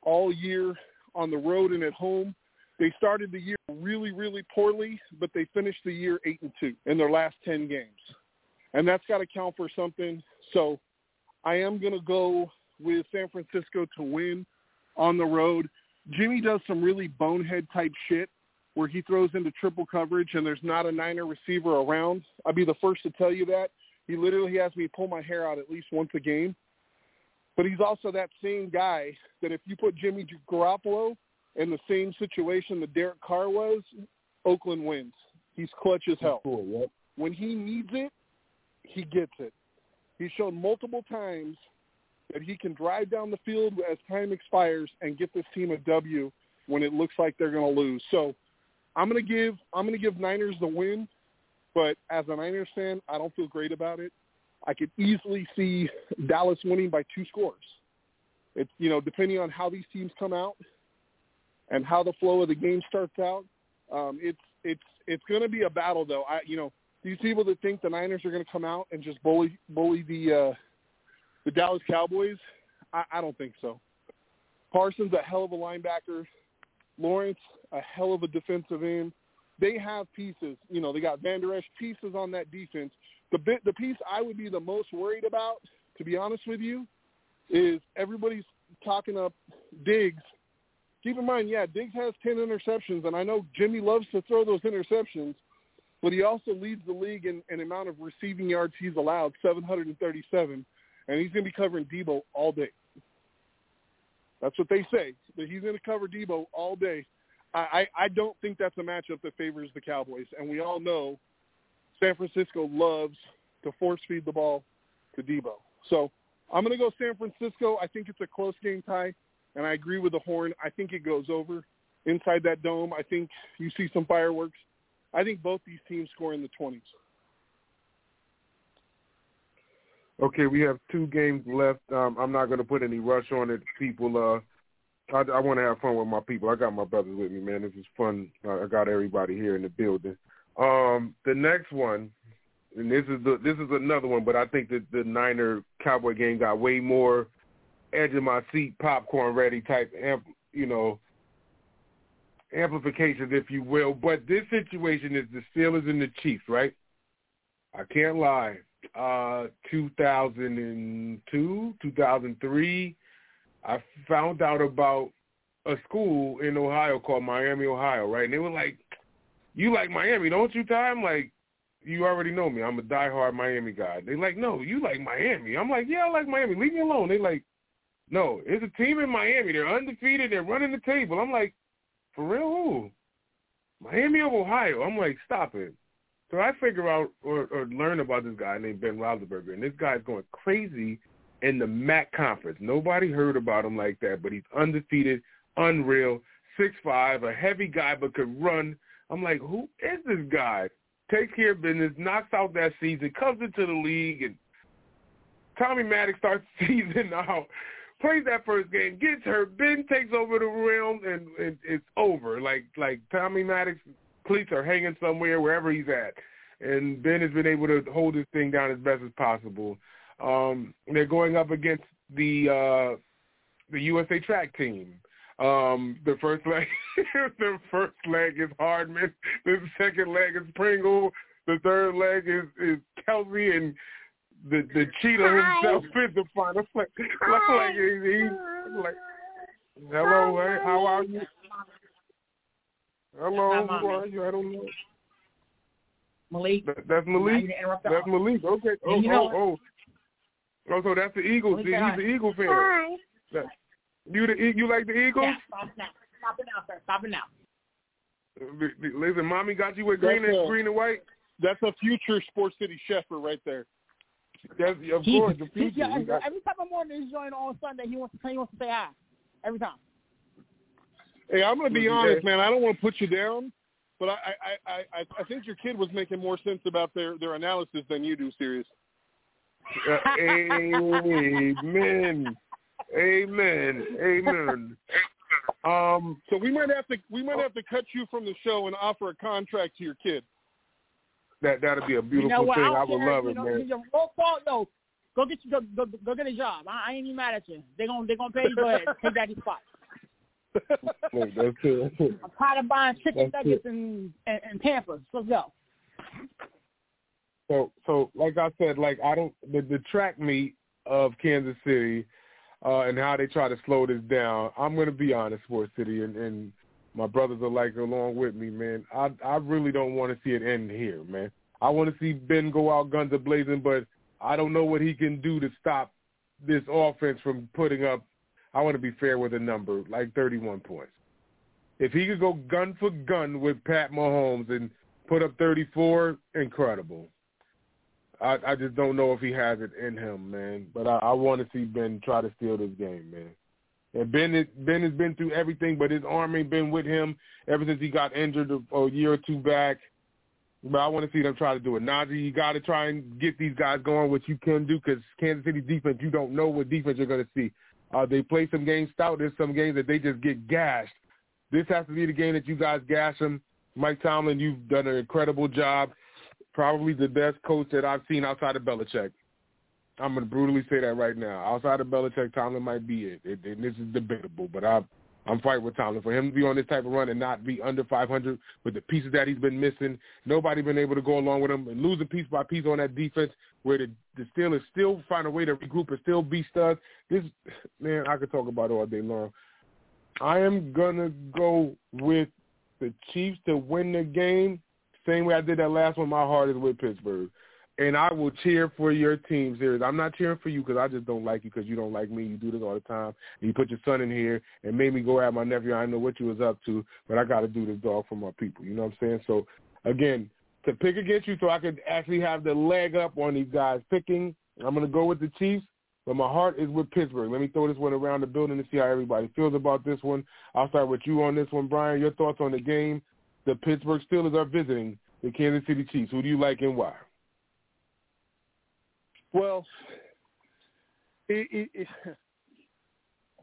all year on the road and at home. They started the year really, really poorly, but they finished the year eight and two in their last ten games, and that's got to count for something. So, I am going to go with San Francisco to win on the road. Jimmy does some really bonehead type shit where he throws into triple coverage and there's not a Niner receiver around. I'll be the first to tell you that. He literally has me pull my hair out at least once a game. But he's also that same guy that if you put Jimmy Garoppolo in the same situation that Derek Carr was, Oakland wins. He's clutch as hell. Cool, yep. When he needs it, he gets it. He's shown multiple times that he can drive down the field as time expires and get this team a W when it looks like they're going to lose. So I'm to give I'm to give Niners the win, but as a Niners fan, I don't feel great about it. I could easily see Dallas winning by two scores. It's you know depending on how these teams come out and how the flow of the game starts out. Um, it's it's it's going to be a battle though. I you know these people that think the Niners are going to come out and just bully bully the uh, the Dallas Cowboys, I, I don't think so. Parsons a hell of a linebacker. Lawrence a hell of a defensive end. They have pieces. You know they got Vander Esch pieces on that defense the bit, the piece I would be the most worried about, to be honest with you, is everybody's talking up Diggs. Keep in mind, yeah, Diggs has ten interceptions, and I know Jimmy loves to throw those interceptions, but he also leads the league in, in amount of receiving yards he's allowed, 737, and he's going to be covering Deebo all day. That's what they say. That he's going to cover Deebo all day. I, I, don't think that's a matchup that favors the Cowboys, and we all know San Francisco loves to force feed the ball to Deebo. So I'm going to go San Francisco. I think it's a close game Ty, and I agree with the horn. I think it goes over inside that dome. I think you see some fireworks. I think both these teams score in the 20s. Okay, we have two games left. Um, I'm not going to put any rush on it. People, uh, I, I want to have fun with my people. I got my brothers with me, man. This is fun. I got everybody here in the building. Um, the next one, and this is the this is another one, but I think that the Niner Cowboy game got way more edge of my seat, popcorn ready type, amp, you know, amplifications, if you will. But this situation is the Steelers and the Chiefs, right? I can't lie. Uh, 2002, 2003, I found out about a school in Ohio called Miami, Ohio, right? And they were like, "You like Miami, don't you, Ty?" I'm like, "You already know me. I'm a diehard Miami guy." They like, "No, you like Miami." I'm like, "Yeah, I like Miami. Leave me alone." They like, "No, it's a team in Miami. They're undefeated. They're running the table." I'm like, "For real? Who?" Miami of Ohio. I'm like, "Stop it." So I figure out or, or learn about this guy named Ben Roethlisberger, and this guy's going crazy in the MAC conference. Nobody heard about him like that, but he's undefeated, unreal, six five, a heavy guy but could run. I'm like, who is this guy? Takes care of business, knocks out that season, comes into the league, and Tommy Maddox starts the season out, plays that first game, gets hurt, Ben takes over the realm, and, and it's over. Like like Tommy Maddox cleats are hanging somewhere wherever he's at, and Ben has been able to hold this thing down as best as possible. Um, they're going up against the uh, the USA track team. Um, the first leg, the first leg is Hardman. The second leg is Pringle. The third leg is is Kelce, and the the cheetah Hi. himself is the final flag. Like he's, he's like, hello, hey, how are you? Hello, Hi, who are you? I don't know. Malik. That, that's Now Malik. you done interrupt That's. Malik. Okay. Oh, you know oh, oh. Oh, so that's the Eagles. See, he's hi. the Eagle fan. Hi. You the you like the Eagles? Yeah, stop now. Stop it now, sir. Stop it now. Listen, mommy got you with green That's and a- green and white. That's a future Sports City Sheffer right there. That's of He- course the he- future. yeah, We got- every time I'm on this joint on Sunday, he wants to he wants to say hi. Every time. Hey, I'm going to be mm-hmm. Yeah. honest, man. I don't want to put you down, but I, I, I, I, I think your kid was making more sense about their, their analysis than you do, Sirius. Amen. Amen. Amen. Um, So we might have to we might have to cut you from the show and offer a contract to your kid. that that'd be a beautiful you know thing. I, I would love it, know, man. Your call, no. Go get you, go, go, go get a job. I, I ain't even mad at you. They gonna they gonna pay you. Go ahead, take that spot. Look, That's it. I'm tired of buying chicken That's nuggets and, and and Pampers. Let's go. So, so like I said, like I don't the, the track meet of Kansas City uh, and how they try to slow this down. I'm to be honest, Sports City, and, and my brothers are like along with me, man. I I really don't want to see it end here, man. I want to see Ben go out guns a blazing, but I don't know what he can do to stop this offense from putting up. I want to be fair with a number like 31 points. If he could go gun for gun with Pat Mahomes and put up 34, incredible. I, I just don't know if he has it in him, man. But I, I want to see Ben try to steal this game, man. And Ben, is, Ben has been through everything, but his arm ain't been with him ever since he got injured a, a year or two back. But I want to see them try to do it. Najee, you got to try and get these guys going, which you can do, because Kansas City defense, you don't know what defense you're going to see. Uh, they play some games stout. There's some games that they just get gashed. This has to be the game that you guys gash them. Mike Tomlin, you've done an incredible job probably the best coach that I've seen outside of Belichick. I'm gonna brutally say that right now. Outside of Belichick, Tomlin might be it. it and this is debatable, but I'm I'm fighting with Tomlin for him to be on this type of run and not be under 500 with the pieces that he's been missing. Nobody been able to go along with him and losing piece by piece on that defense where the the Steelers still find a way to regroup and still be studs. This man, I could talk about it all day long. I am gonna go with the Chiefs to win the game. Same way I did that last one. My heart is with Pittsburgh, and I will cheer for your team. Sirius. I'm not cheering for you because I just don't like you because you don't like me. You do this all the time. And you put your son in here and made me go at my nephew. I know what you was up to, but I got to do this dog for my people. You know what I'm saying? So again, to pick against you, so I could actually have the leg up on these guys picking. I'm gonna go with the Chiefs. But my heart is with Pittsburgh. Let me throw this one around the building to see how everybody feels about this one. I'll start with you on this one, Brian. Your thoughts on the game? The Pittsburgh Steelers are visiting the Kansas City Chiefs. Who do you like and why? Well, it, it, it,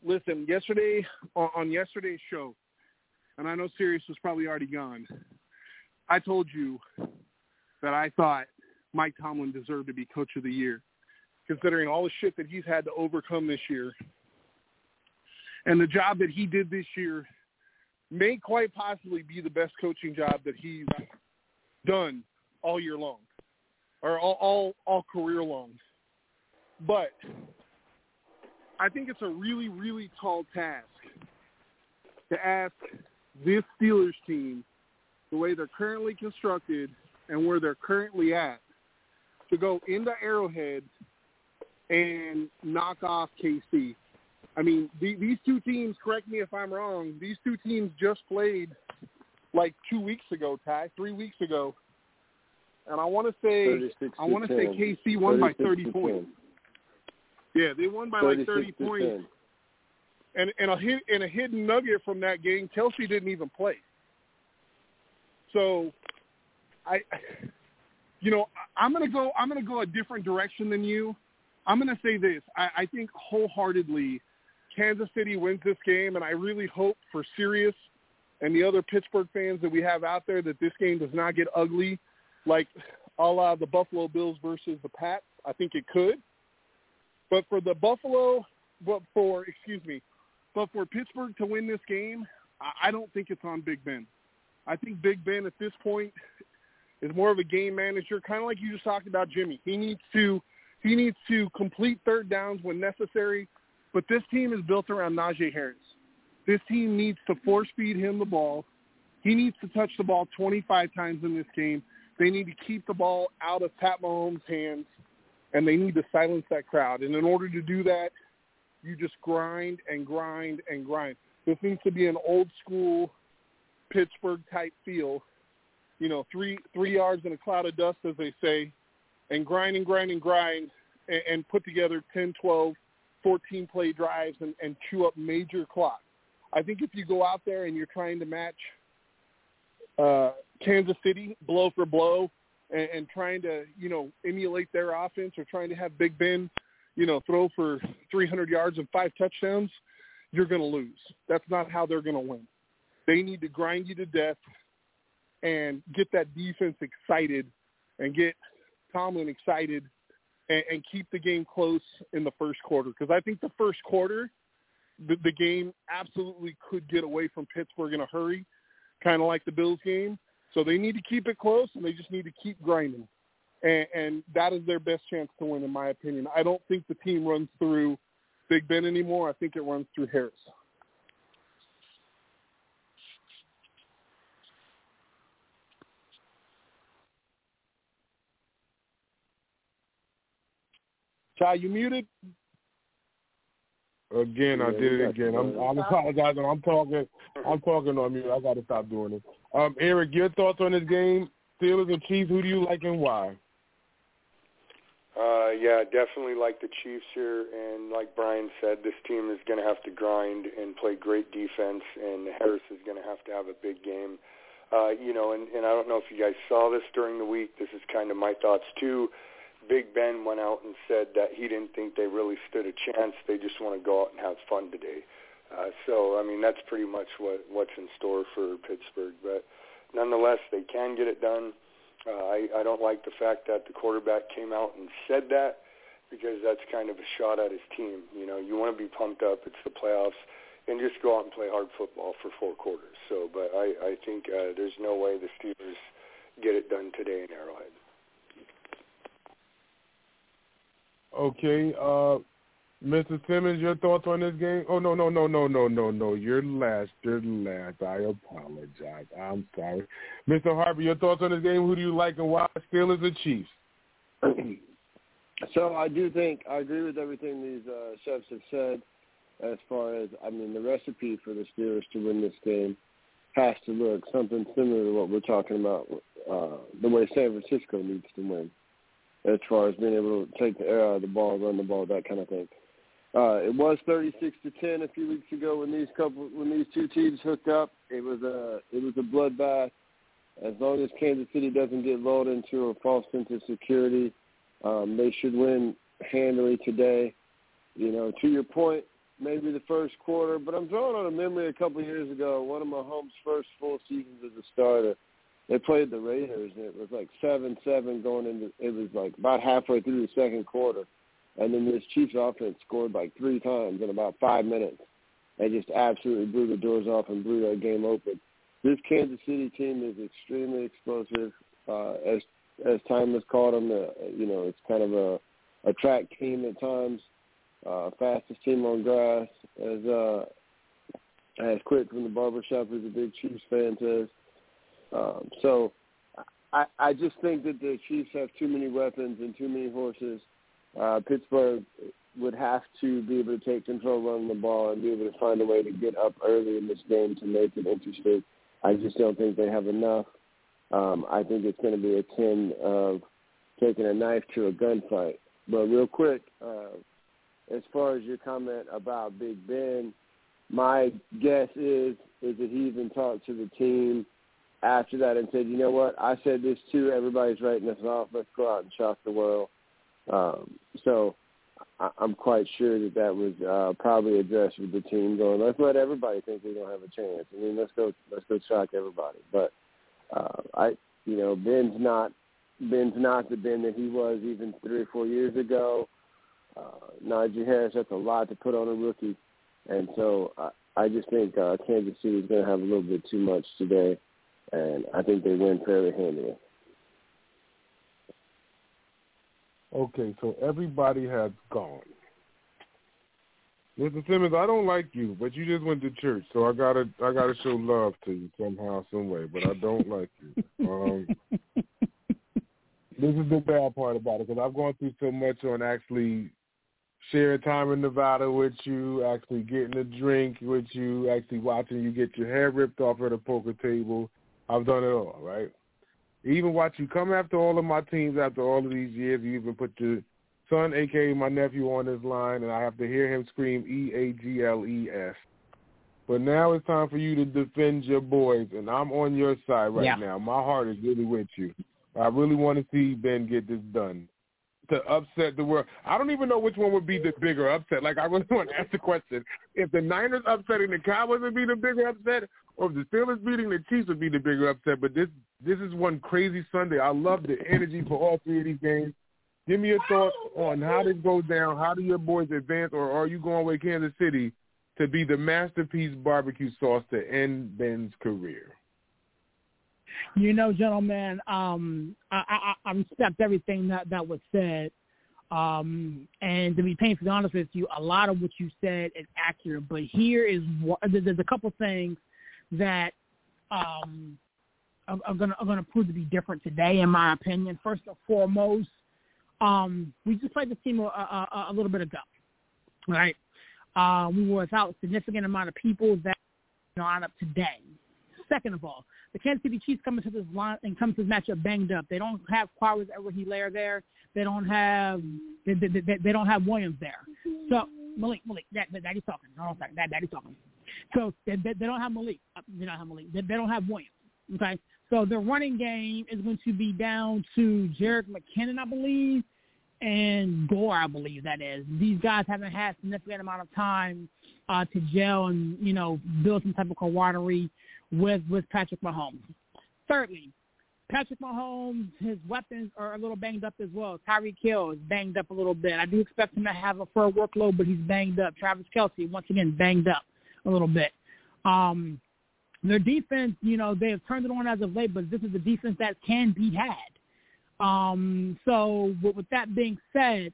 listen, yesterday on, on yesterday's show, and I know Sirius was probably already gone. I told you that I thought Mike Tomlin deserved to be Coach of the Year, considering all the shit that he's had to overcome this year, and the job that he did this year may quite possibly be the best coaching job that he's done all year long. or all all, all career long. But I think it's a really really tall task to ask this Steelers team the way they're currently constructed and where they're currently at to go into Arrowhead and knock off KC. I mean, the, these two teams, correct me if I'm wrong, these two teams just played like two weeks ago, Ty, three weeks ago. And I want to say, I want to say KC won by 30 points. Yeah, they won by like 30 points. And and a hit and a hidden nugget from that game, Kelce didn't even play. So, I, you know, I'm gonna go. I'm gonna go a different direction than you. I'm gonna say this. I, I think wholeheartedly, Kansas City wins this game, and I really hope for Sirius and the other Pittsburgh fans that we have out there that this game does not get ugly, like a la the Buffalo Bills versus the Pats. I think it could. But for the Buffalo, but for excuse me, but for Pittsburgh to win this game, I don't think it's on Big Ben. I think Big Ben at this point is more of a game manager, kind of like you just talked about Jimmy. He needs to he needs to complete third downs when necessary, but this team is built around Najee Harris. This team needs to force feed him the ball. He needs to touch the ball 25 times in this game. They need to keep the ball out of Pat Mahomes' hands, and they need to silence that crowd. And in order to do that, you just grind and grind and grind. This needs to be an old school Pittsburgh type feel. You know, three three yards in a cloud of dust, as they say, and grind and grind and grind and, and put together 10, 12, 14 play drives and, and chew up major clock. I think if you go out there and you're trying to match uh, Kansas City blow for blow and, and trying to, you know, emulate their offense or trying to have Big Ben, you know, throw for 300 yards and five touchdowns, you're going to lose. That's not how they're going to win. They need to grind you to death and get that defense excited and get Tomlin excited and, and keep the game close in the first quarter. Because I think the first quarter, the, the game absolutely could get away from Pittsburgh in a hurry, kind of like the Bills game. So they need to keep it close, and they just need to keep grinding. And, and that is their best chance to win, in my opinion. I don't think the team runs through Big Ben anymore. I think it runs through Harris. Ty, you muted? Again, I did it again. I'm, I'm apologizing. I'm talking. I'm talking on mute. I got to stop doing it. Um, Eric, your thoughts on this game? Steelers and Chiefs. Who do you like and why? Uh, yeah, definitely like the Chiefs here, and like Brian said, this team is going to have to grind and play great defense, and Harris is going to have to have a big game. Uh, you know, and, and I don't know if you guys saw this during the week. This is kind of my thoughts too. Big Ben went out and said that he didn't think they really stood a chance. They just want to go out and have fun today. Uh, so, I mean, that's pretty much what what's in store for Pittsburgh. But nonetheless, they can get it done. Uh, I, I don't like the fact that the quarterback came out and said that because that's kind of a shot at his team. You know, you want to be pumped up. It's the playoffs, and just go out and play hard football for four quarters. So, but I, I think uh, there's no way the Steelers get it done today in Arrowhead. Okay, uh, Mr. Simmons, your thoughts on this game? Oh no, no, no, no, no, no, no. You're last. You're last. I apologize. I'm sorry, Mr. Harper. Your thoughts on this game? Who do you like and why? Steelers or Chiefs? so I do think I agree with everything these uh, chefs have said. As far as I mean, the recipe for the Steelers to win this game has to look something similar to what we're talking about. Uh, the way San Francisco needs to win as far as being able to take the air out of the ball, run the ball, that kind of thing. Uh, it was 36 to 10 a few weeks ago when these couple when these two teams hooked up. It was a it was a bloodbath. As long as Kansas City doesn't get lulled into a false sense of security, um, they should win handily today. You know, to your point, maybe the first quarter, but I'm drawing on a memory a couple of years ago. One of Mahomes' first full seasons as a starter they played the Raiders and it was like seven seven going into it was like about halfway through the second quarter. And then this Chiefs offense scored like three times in about five minutes. They just absolutely blew the doors off and blew that game open. This Kansas City team is extremely explosive. Uh, as as time has called them. Uh, you know, it's kind of a a track team at times. Uh, fastest team on grass, as uh, as Quick from the barbershop, who's a big Chiefs fan, says. Um, so I, I just think that the Chiefs have too many weapons and too many horses. Uh, Pittsburgh would have to be able to take control running the ball and be able to find a way to get up early in this game to make it interesting. I just don't think they have enough. Um, I think it's going to be akin of taking a knife to a gunfight. But real quick, uh, as far as your comment about Big Ben, my guess is is that he even talked to the team after that and said, you know what, I said this too. Everybody's writing us off. Let's go out and shock the world. Um, so I, I'm quite sure that that was uh, probably addressed with the team going, let's let everybody think we don't have a chance. I mean, let's go, let's go shock everybody. But uh, I, you know, Ben's not Ben's not the Ben that he was even three or four years ago. Uh, Najee Harris, that's a lot to put on a rookie, and so I, I just think uh, Kansas City is going to have a little bit too much today, and I think they win fairly handily. Okay, so everybody has gone. Mr. Simmons, I don't like you, but you just went to church, so I gotta I gotta show love to you somehow, some way. But I don't like you. Um, this is the bad part about it because I've gone through so much on actually sharing time in Nevada with you, actually getting a drink with you, actually watching you get your hair ripped off at a poker table. I've done it all, right? Even watch you come after all of my teams after all of these years. You even put your son, aka my nephew, on this line, and I have to hear him scream E A G L E S. But now it's time for you to defend your boys, and I'm on your side right Yeah. now. My heart is really with you. I really want to see Ben get this done to upset the world. I don't even know which one would be the bigger upset. Like I really want to ask the question: if the Niners upsetting the Cowboys would be the bigger upset, or if the Steelers beating the Chiefs would be the bigger upset. But this this is one crazy Sunday. I love the energy for all three of these games. Give me your thoughts on how this goes down. How do your boys advance, or are you going with Kansas City to be the masterpiece barbecue sauce to end Ben's career? You know, gentlemen, um, I, I, I respect everything that, that was said. Um, and to be painfully honest with you, a lot of what you said is accurate. But here is what, there's a couple things that um, are, are going to prove to be different today, in my opinion. First and foremost, um, we just played this team a, a, a little bit ago, right? Uh, we were without a significant amount of people that line up today. Second of all, the Kansas City Chiefs come into this line and come to this matchup banged up. They don't have Quarles Edward Helaire there. They don't have they, they, they, they don't have Williams there. So Malik Malik that, that daddy's talking. Hold on a second. That daddy's talking. So they, they, don't have Malik. Uh, They don't have Malik. They, they don't have Williams. Okay. So the running game is going to be down to Jerick McKinnon, I believe, and Gore, I believe that is. These guys haven't had significant amount of time uh, to gel and you know build some type of camaraderie with with Patrick Mahomes. Thirdly, Patrick Mahomes, his weapons are a little banged up as well. Tyreek Hill is banged up a little bit. I do expect him to have a full workload, but he's banged up. Travis Kelce, once again, banged up a little bit. Um, their defense, you know, they have turned it on as of late, but this is a defense that can be had. Um, so with, with that being said,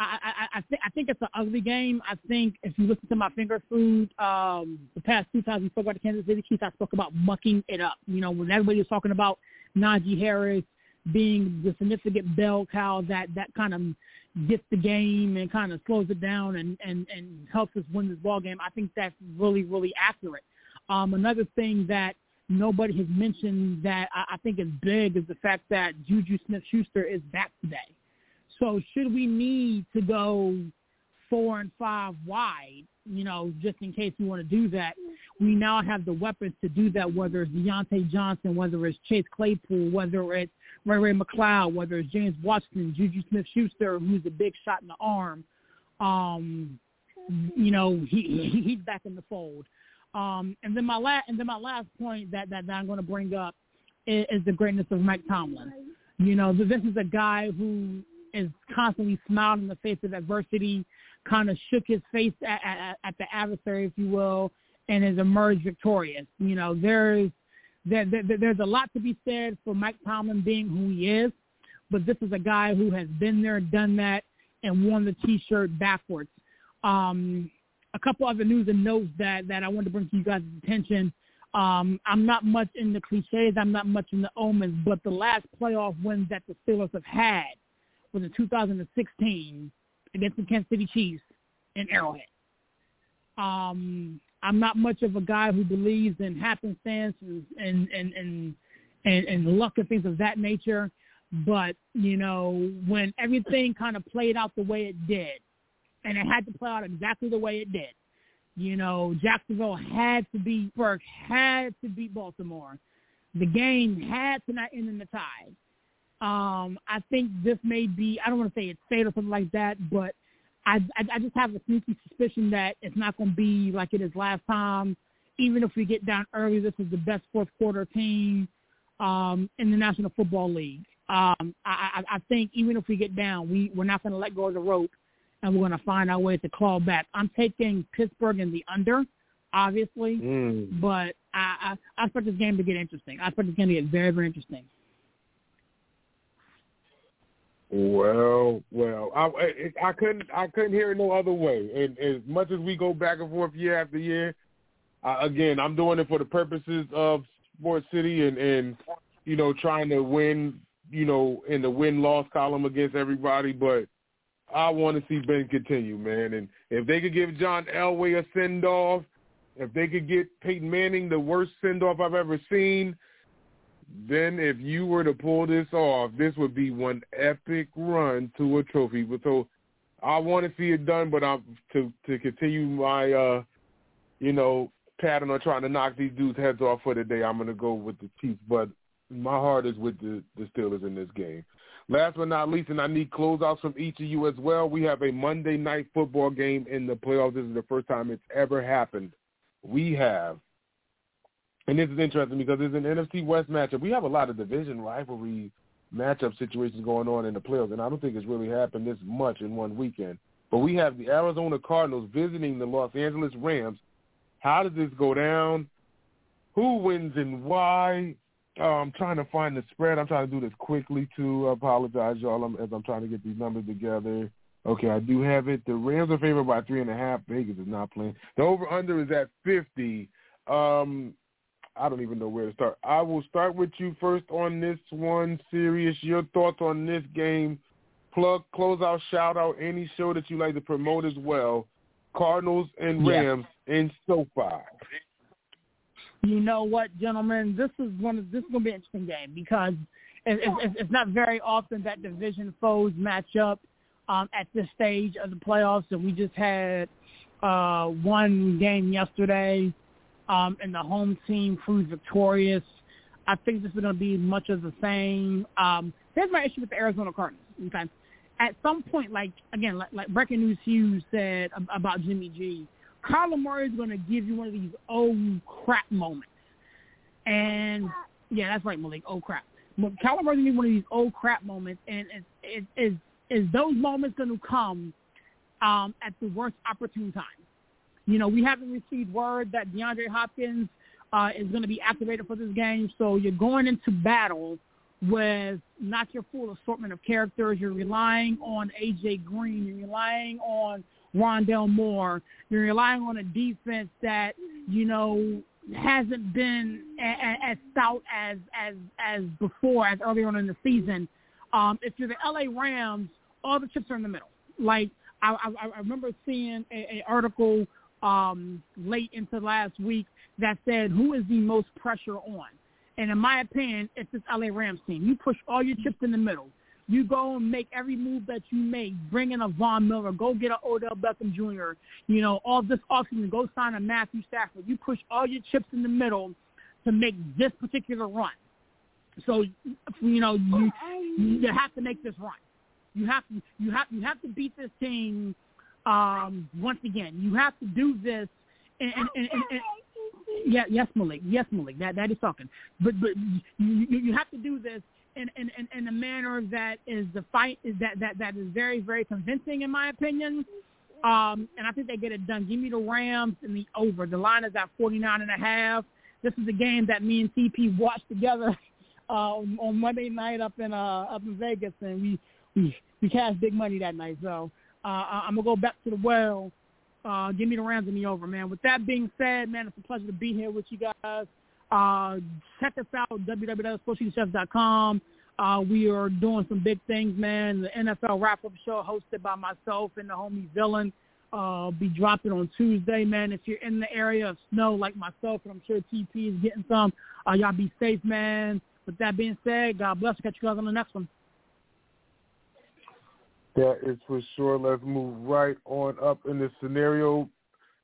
I, I, I, think, I think it's an ugly game. I think if you listen to my finger food, um, the past two times we spoke about the Kansas City Chiefs, I spoke about mucking it up. You know, when everybody was talking about Najee Harris being the significant bell cow that, that kind of gets the game and kind of slows it down and, and, and helps us win this ball game, I think that's really, really accurate. Um, another thing that nobody has mentioned that I, I think is big is the fact that Juju Smith-Schuster is back today. So should we need to go four and five wide, you know, just in case we want to do that, we now have the weapons to do that, whether it's Diontae Johnson, whether it's Chase Claypool, whether it's Ray-Ray McCloud, whether it's James Watson, Juju Smith-Schuster, who's a big shot in the arm. Um, you know, he, he he's back in the fold. Um, and then my last and then my last point that that, that I'm going to bring up is, is the greatness of Mike Tomlin. You know, this is a guy who is constantly smiling in the face of adversity, kind of shook his face at, at, at the adversary, if you will, and has emerged victorious. You know, there's there, there, there's a lot to be said for Mike Tomlin being who he is. but this is a guy who has been there, done that, and worn the T-shirt backwards. Um, a couple other news and notes that that I wanted to bring to you guys' attention. Um, I'm not much in the cliches. I'm not much in the omens, but the last playoff wins that the Steelers have had was in 2016 against the Kansas City Chiefs in Arrowhead. Um, I'm not much of a guy who believes in happenstance and and and and, and, and luck and things of that nature. But you know, when everything kind of played out the way it did, and it had to play out exactly the way it did, you know, Jacksonville had to beat Burke, had to beat Baltimore. The game had to not end in the tie. Um, I think this may be, I don't want to say it's fate or something like that, but I, I, I just have a sneaky suspicion that it's not going to be like it is last time. Even if we get down early, this is the best fourth quarter team um, in the National Football League. Um, I, I, I think even if we get down, we, we're not going to let go of the rope, and we're going to find our way to claw back. I'm taking Pittsburgh in the under, obviously, mm. but I, I, I expect this game to get interesting. I expect this game to get very, very interesting. Well, well, I, I couldn't I couldn't hear it no other way. And as much as we go back and forth year after year, uh, again, I'm doing it for the purposes of Sports City and and you know trying to win, you know, in the win loss column against everybody. But I want to see Ben continue, man. And if they could give John Elway a send off, if they could get Peyton Manning the worst send off I've ever seen, then if you were to pull this off, this would be one epic run to a trophy. So I want to see it done, but I'm to to continue my uh, you know pattern on trying to knock these dudes' heads off for the day. I'm gonna go with the Chiefs, but my heart is with the, the Steelers in this game. Last but not least, and I need closeouts from each of you as well. We have a Monday night football game in the playoffs. This is the first time it's ever happened. We have and this is interesting because it's an NFC West matchup. We have a lot of division rivalry matchup situations going on in the playoffs, and I don't think it's really happened this much in one weekend. But we have the Arizona Cardinals visiting the Los Angeles Rams. How does this go down? Who wins and why? I'm trying to find the spread. I'm trying to do this quickly too. I apologize, y'all, as I'm trying to get these numbers together. Okay, I do have it. The Rams are favored by three and a half. Vegas is not playing. The over/under is at 50. Um, I don't even know where to start. I will start with you first on this one, Sirius. Your thoughts on this game? Plug, close out, shout out any show that you like to promote as well. Cardinals and Rams yeah. in SoFi. You know what, gentlemen? This is one. Of, this is going to be an interesting game because it, it, it's not very often that division foes match up um, at this stage of the playoffs. And we just had uh, one game yesterday um, and the home team proved victorious. I think this is going to be much of the same. Um, here's my issue with the Arizona Cardinals. Okay, at some point, like again, like, like breaking news Hughes said about Jimmy G, Kyler Murray is going to give you one of these oh crap moments, and yeah, that's right, Malik. Oh crap. But Kyler Murray is going to be one of these oh crap moments, and is is is those moments going to come um, at the worst opportune time? You know, we haven't received word that DeAndre Hopkins uh, is going to be activated for this game, so you're going into battle with not your full assortment of characters. You're relying on AJ Green. You're relying on Rondale Moore. You're relying on a defense that you know hasn't been as stout as as as before, as earlier on in the season. Um, if you're the LA Rams, all the chips are in the middle. Like I, I, I remember seeing an article um, late into last week that said who is the most pressure on. And in my opinion, it's this LA Rams team. You push all your chips in the middle. You go and make every move that you make. Bring in a Von Miller. Go get an Odell Beckham Jr. You know, all this offseason, go sign a Matthew Stafford. You push all your chips in the middle to make this particular run. So, you know, you you have to make this run. You have to you have you have to beat this team um, once again, you have to do this. And, and, and, and, yeah, yes, Malik. Yes, Malik. That that is talking. But but you you have to do this in in in, in a manner that is the fight is that that that is very very convincing in my opinion. Um, and I think they get it done. Give me the Rams and the over. The line is at forty nine and a half. This is a game that me and CP watched together uh, on Monday night up in uh, up in Vegas, and we we we cashed big money that night. So uh, I'm gonna go back to the well. Uh, give me the Rams and the over, man. With that being said, man, it's a pleasure to be here with you guys. Uh, check us out www.sportscitychefs.com. Uh, we are doing some big things, man. The NFL wrap-up show hosted by myself and the homie Villain uh, be dropping on Tuesday, man. If you're in the area of snow like myself, and I'm sure TP is getting some, uh, y'all be safe, man. With that being said, God bless. Catch you guys on the next one. That is for sure. Let's move right on up in this scenario.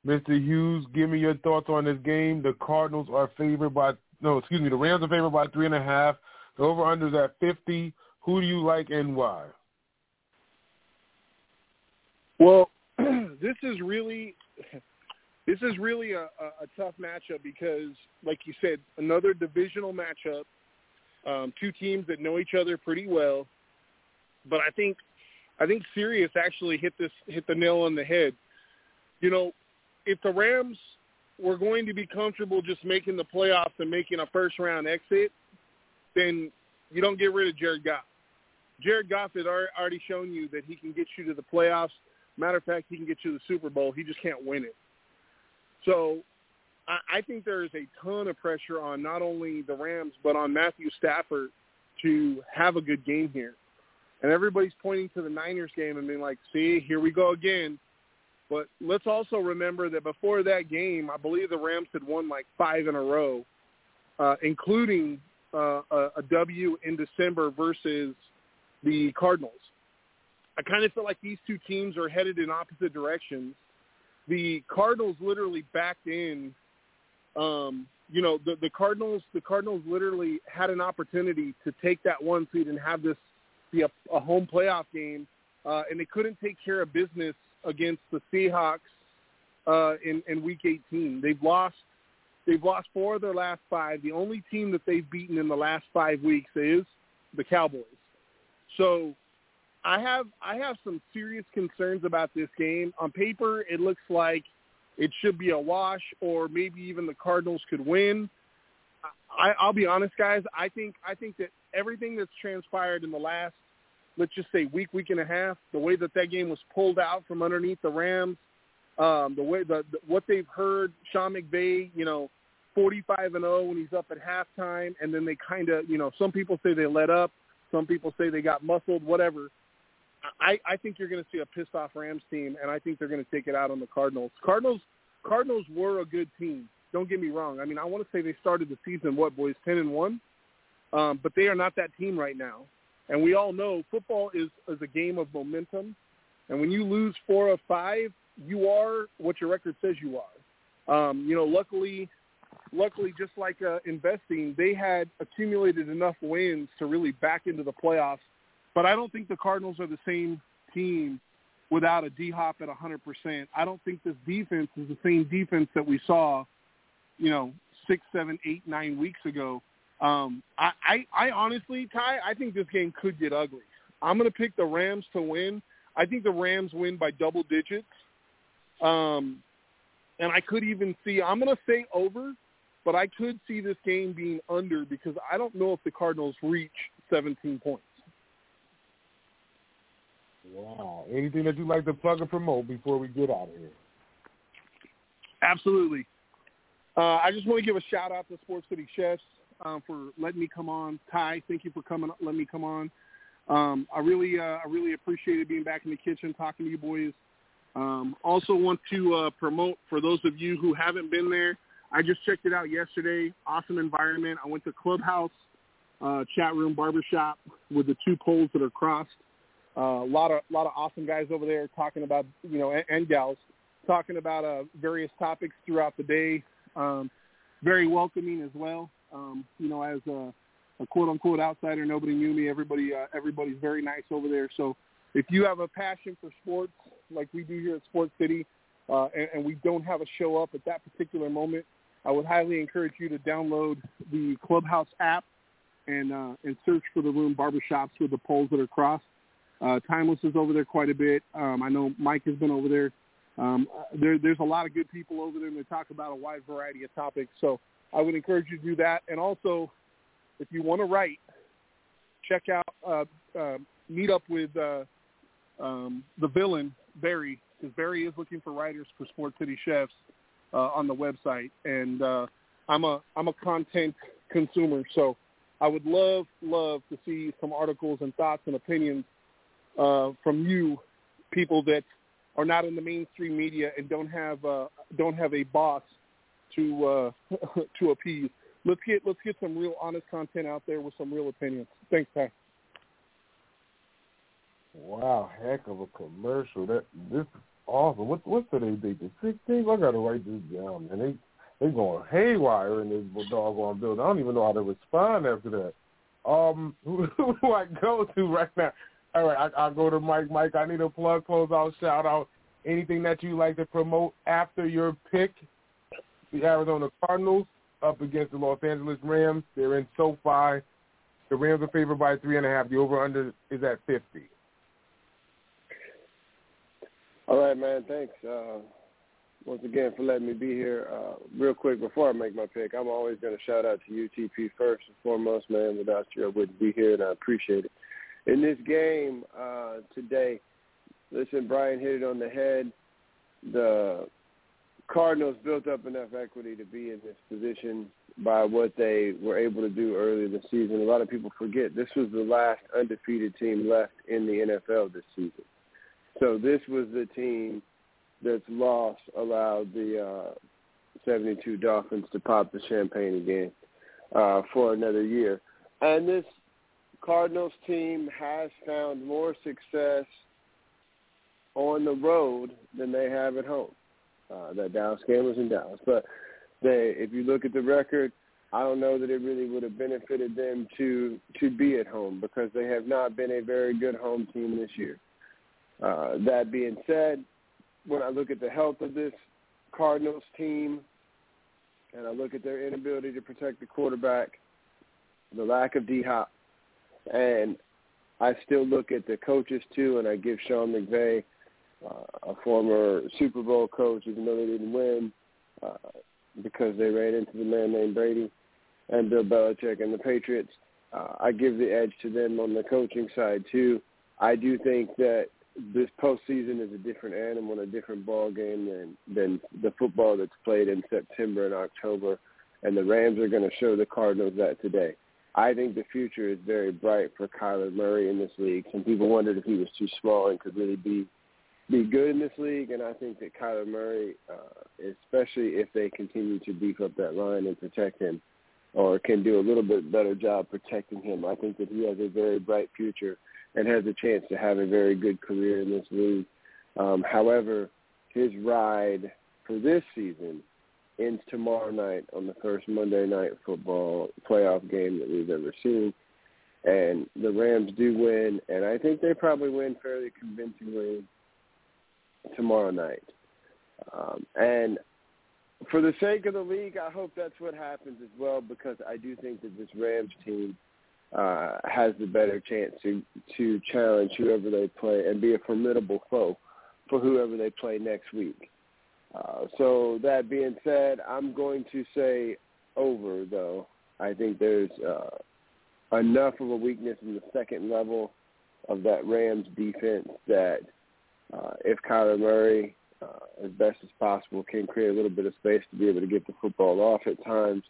Mr. Hughes, give me your thoughts on this game. The Cardinals are favored by no, excuse me, the Rams are favored by three and a half. The over under is at fifty. Who do you like and why? Well, this is really this is really a, a, a tough matchup because, like you said, another divisional matchup. Um, two teams that know each other pretty well, but I think I think Sirius actually hit this hit the nail on the head. You know, if the Rams were going to be comfortable just making the playoffs and making a first round exit, then you don't get rid of Jared Goff. Jared Goff has already shown you that he can get you to the playoffs. Matter of fact, he can get you to the Super Bowl. He just can't win it. So I, I think there is a ton of pressure on not only the Rams but on Matthew Stafford to have a good game here. And everybody's pointing to the Niners game and being like, see, here we go again. But let's also remember that before that game, I believe the Rams had won like five in a row, uh, including uh, a, a W in December versus the Cardinals. I kind of feel like these two teams are headed in opposite directions. The Cardinals literally backed in. Um, you know, the, the Cardinals. The Cardinals literally had an opportunity to take that one seed and have this a, a home playoff game, uh, and they couldn't take care of business against the Seahawks uh, in, in Week 18. They've lost. They've lost four of their last five. The only team that they've beaten in the last five weeks is the Cowboys. So I have I have some serious concerns about this game. On paper, it looks like it should be a wash, or maybe even the Cardinals could win. I, I'll be honest, guys. I think I think that everything that's transpired in the last, let's just say week, week and a half, the way that that game was pulled out from underneath the Rams, um, the way the, the what they've heard, Sean McVay, you know, 45 and 0 when he's up at halftime, and then they kind of, you know, some people say they let up, some people say they got muscled, whatever. I, I think you're going to see a pissed off Rams team, and I think they're going to take it out on the Cardinals. Cardinals, Cardinals were a good team. Don't get me wrong. I mean, I want to say they started the season what boys ten and one, um, but they are not that team right now. And we all know football is is a game of momentum, and when you lose four of five, you are what your record says you are. Um, you know, luckily, luckily, just like uh, investing, they had accumulated enough wins to really back into the playoffs but I don't think the Cardinals are the same team without a D Hop at 100%. I don't think this defense is the same defense that we saw, you know, six, seven, eight, nine weeks ago. Um, I, I, I honestly, Ty, I think this game could get ugly. I'm going to pick the Rams to win. I think the Rams win by double digits. Um, and I could even see, I'm going to say over, but I could see this game being under because I don't know if the Cardinals reach 17 points. Wow. Anything that you'd like to plug and promote before we get out of here? Absolutely. Uh, I just want to give a shout out to Sports City Chefs um, for letting me come on. Ty, thank you for coming. Letting me come on. Um, I really, uh, I really appreciated being back in the kitchen talking to you boys. Um, also want to uh, promote for those of you who haven't been there. I just checked it out yesterday. Awesome environment. I went to Clubhouse, uh, chat room, barbershop with the two poles that are crossed. A uh, lot of lot of awesome guys over there talking about you know and, and gals talking about uh, various topics throughout the day. Um, very welcoming as well. Um, you know, as a, a quote unquote outsider, nobody knew me. Everybody uh, everybody's very nice over there. So if you have a passion for sports like we do here at Sports City, uh, and, and we don't have a show up at that particular moment, I would highly encourage you to download the Clubhouse app and uh, and search for the room barbershops with the poles that are crossed. Uh, Tymeless is over there quite a bit. Um, I know Mike has been over there. Um, there. There's a lot of good people over there, and they talk about a wide variety of topics. So I would encourage you to do that. And also, if you want to write, check out uh, uh, meet up with uh, um, the villain Barry because Barry is looking for writers for Sports City Chefs uh, on the website, and uh, I'm a I'm a content consumer, so I would love love to see some articles and thoughts and opinions uh, from you, people that are not in the mainstream media and don't have uh, don't have a boss to uh, to appease. Let's get let's get some real honest content out there with some real opinions. Thanks, Ty. Wow, heck of a commercial. That this is awesome. What what's today's date? The sixteenth? I gotta write this down, man. They they going haywire in this doggone building. I don't even know how to respond after that. Um, who, who do I go to right now? All right, I, I'll go to Mike. Mike, I need a plug, close out, shout out, anything that you like to promote after your pick. The Arizona Cardinals up against the Los Angeles Rams. They're in SoFi. The Rams are favored by three and a half. The over/under is at fifty. All right, man. Thanks uh, once again for letting me be here. Uh, real quick, before I make my pick, I'm always going to shout out to UTP first and foremost, man. Without you, I wouldn't be here, and I appreciate it. In this game uh, today, listen, Brian hit it on the head. The Cardinals built up enough equity to be in this position by what they were able to do early in the season. A lot of people forget this was the last undefeated team left in the NFL this season. So this was the team that's lost allowed the uh, 72 Dolphins to pop the champagne again uh, for another year. And this Cardinals team has found more success on the road than they have at home. Uh, that Dallas game was in Dallas, but they, if you look at the record, I don't know that it really would have benefited them to to be at home because they have not been a very good home team this year. Uh, that being said, when I look at the health of this Cardinals team and I look at their inability to protect the quarterback, the lack of D Hop, and I still look at the coaches too, and I give Sean McVay, uh, a former Super Bowl coach, even though they didn't win, uh, because they ran into the man named Brady and Bill Belichick and the Patriots. Uh, I give the edge to them on the coaching side too. I do think that this postseason is a different animal and a different ball game than than the football that's played in September and October, and the Rams are going to show the Cardinals that today. I think the future is very bright for Kyler Murray in this league. Some people wondered if he was too small and could really be be good in this league, and I think that Kyler Murray, uh, especially if they continue to beef up that line and protect him, or can do a little bit better job protecting him, I think that he has a very bright future and has a chance to have a very good career in this league. Um, however, his ride for this season ends tomorrow night on the first Monday night football playoff game that we've ever seen. And the Rams do win, and I think they probably win fairly convincingly tomorrow night. Um, and for the sake of the league, I hope that's what happens as well because I do think that this Rams team uh, has the better chance to to challenge whoever they play and be a formidable foe for whoever they play next week. Uh, so that being said, I'm going to say over though. I think there's uh, enough of a weakness in the second level of that Rams defense that uh, if Kyler Murray, uh, as best as possible, can create a little bit of space to be able to get the football off at times,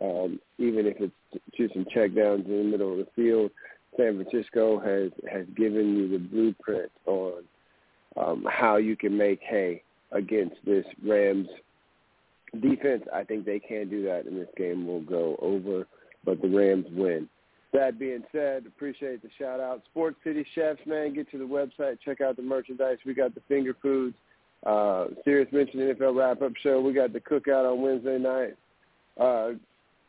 um, even if it's some checkdowns in the middle of the field. San Francisco has has given you the blueprint on um, how you can make hay against this Rams defense. I think they can do that, in this game will go over, but the Rams win. That being said, appreciate the shout out. Sports City Chefs, man, get to the website, check out the merchandise. We got the finger foods, uh, Serious Mention NFL wrap up show. We got the cookout on Wednesday night. Uh,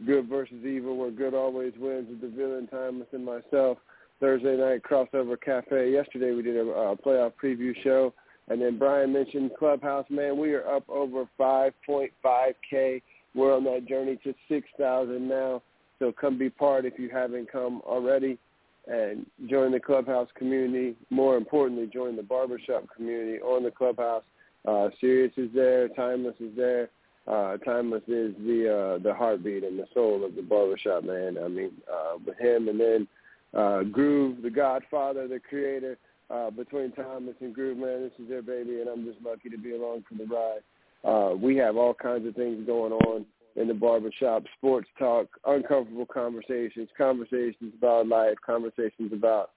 good versus evil, where good always wins with the villain Tymeless and myself. Thursday night crossover cafe. Yesterday we did a uh, playoff preview show, and then Brian mentioned Clubhouse. Man, we are up over 5.5k. We're on that journey to 6,000 now. So come be part if you haven't come already and join the Clubhouse community. More importantly, join the barbershop community on the Clubhouse. Uh, Sirius is there. Tymeless is there. uh, Tymeless is the uh, the heartbeat and the soul of the barbershop, man. I mean, uh, with him and then uh, Groove, the Godfather, the creator. Uh, between Tymeless and Groove, man, this is their baby, and I'm just lucky to be along for the ride. Uh, we have all kinds of things going on in the barbershop, sports talk, uncomfortable conversations, conversations about life, conversations about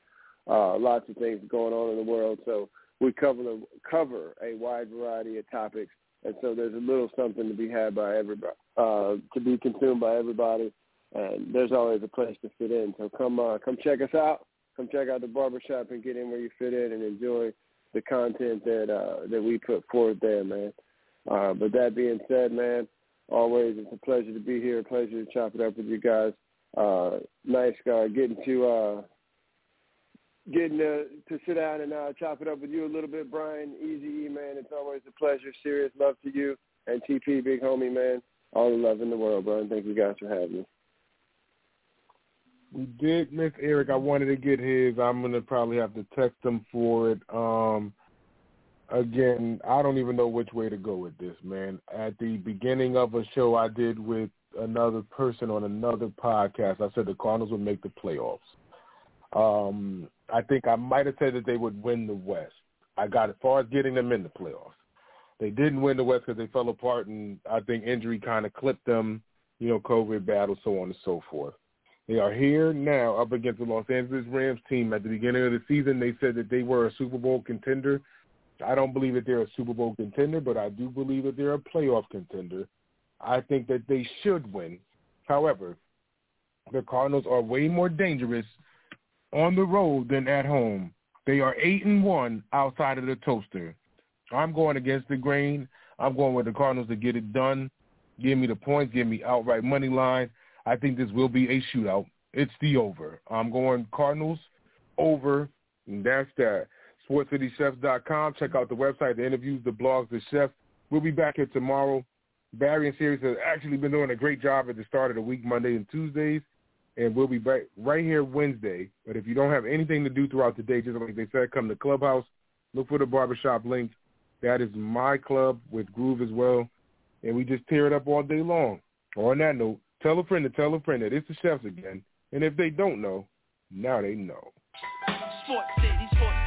uh, lots of things going on in the world. So we cover the, cover a wide variety of topics, and so there's a little something to be had by everybody, uh, to be consumed by everybody, and there's always a place to fit in. So come uh, come check us out. Come check out the barbershop and get in where you fit in and enjoy the content that uh, that we put forth there, man. Uh, but that being said, man, always it's a pleasure to be here. A pleasure to chop it up with you guys. Uh, nice uh, getting to uh, getting to, to sit down and uh, chop it up with you a little bit, Brian. Easy E, man. It's always a pleasure. Serious love to you and TP, big homie, man. All the love in the world, Brian. Thank you guys for having me. We did miss Eric. I wanted to get his. I'm gonna probably have to text him for it. Um, again, I don't even know which way to go with this, man. At the beginning of a show I did with another person on another podcast, I said the Cardinals would make the playoffs. Um, I think I might have said that they would win the West. I got as far as getting them in the playoffs. They didn't win the West because they fell apart, and I think injury kind of clipped them. You know, COVID battle, so on and so forth. They are here now up against the Los Angeles Rams team. At the beginning of the season, they said that they were a Super Bowl contender. I don't believe that they're a Super Bowl contender, but I do believe that they're a playoff contender. I think that they should win. However, the Cardinals are way more dangerous on the road than at home. They are eight and one outside of the toaster. I'm going against the grain. I'm going with the Cardinals to get it done. Give me the points. Give me outright money line. I think this will be a shootout. It's the over. I'm going Cardinals over. That's that. SportsCityChefs.com. Check out the website, the interviews, the blogs, the chefs. We'll be back here tomorrow. Barry and Sirius have actually been doing a great job at the start of the week, Monday and Tuesdays and we'll be back right here Wednesday. But if you don't have anything to do throughout the day, just like they said, come to Clubhouse, look for the barbershop link. That is my club with Groove as well, and we just tear it up all day long. On that note, tell a friend to tell a friend that it's the chefs again, and if they don't know, now they know. Sports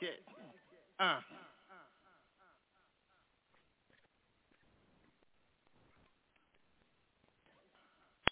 Todd Uh.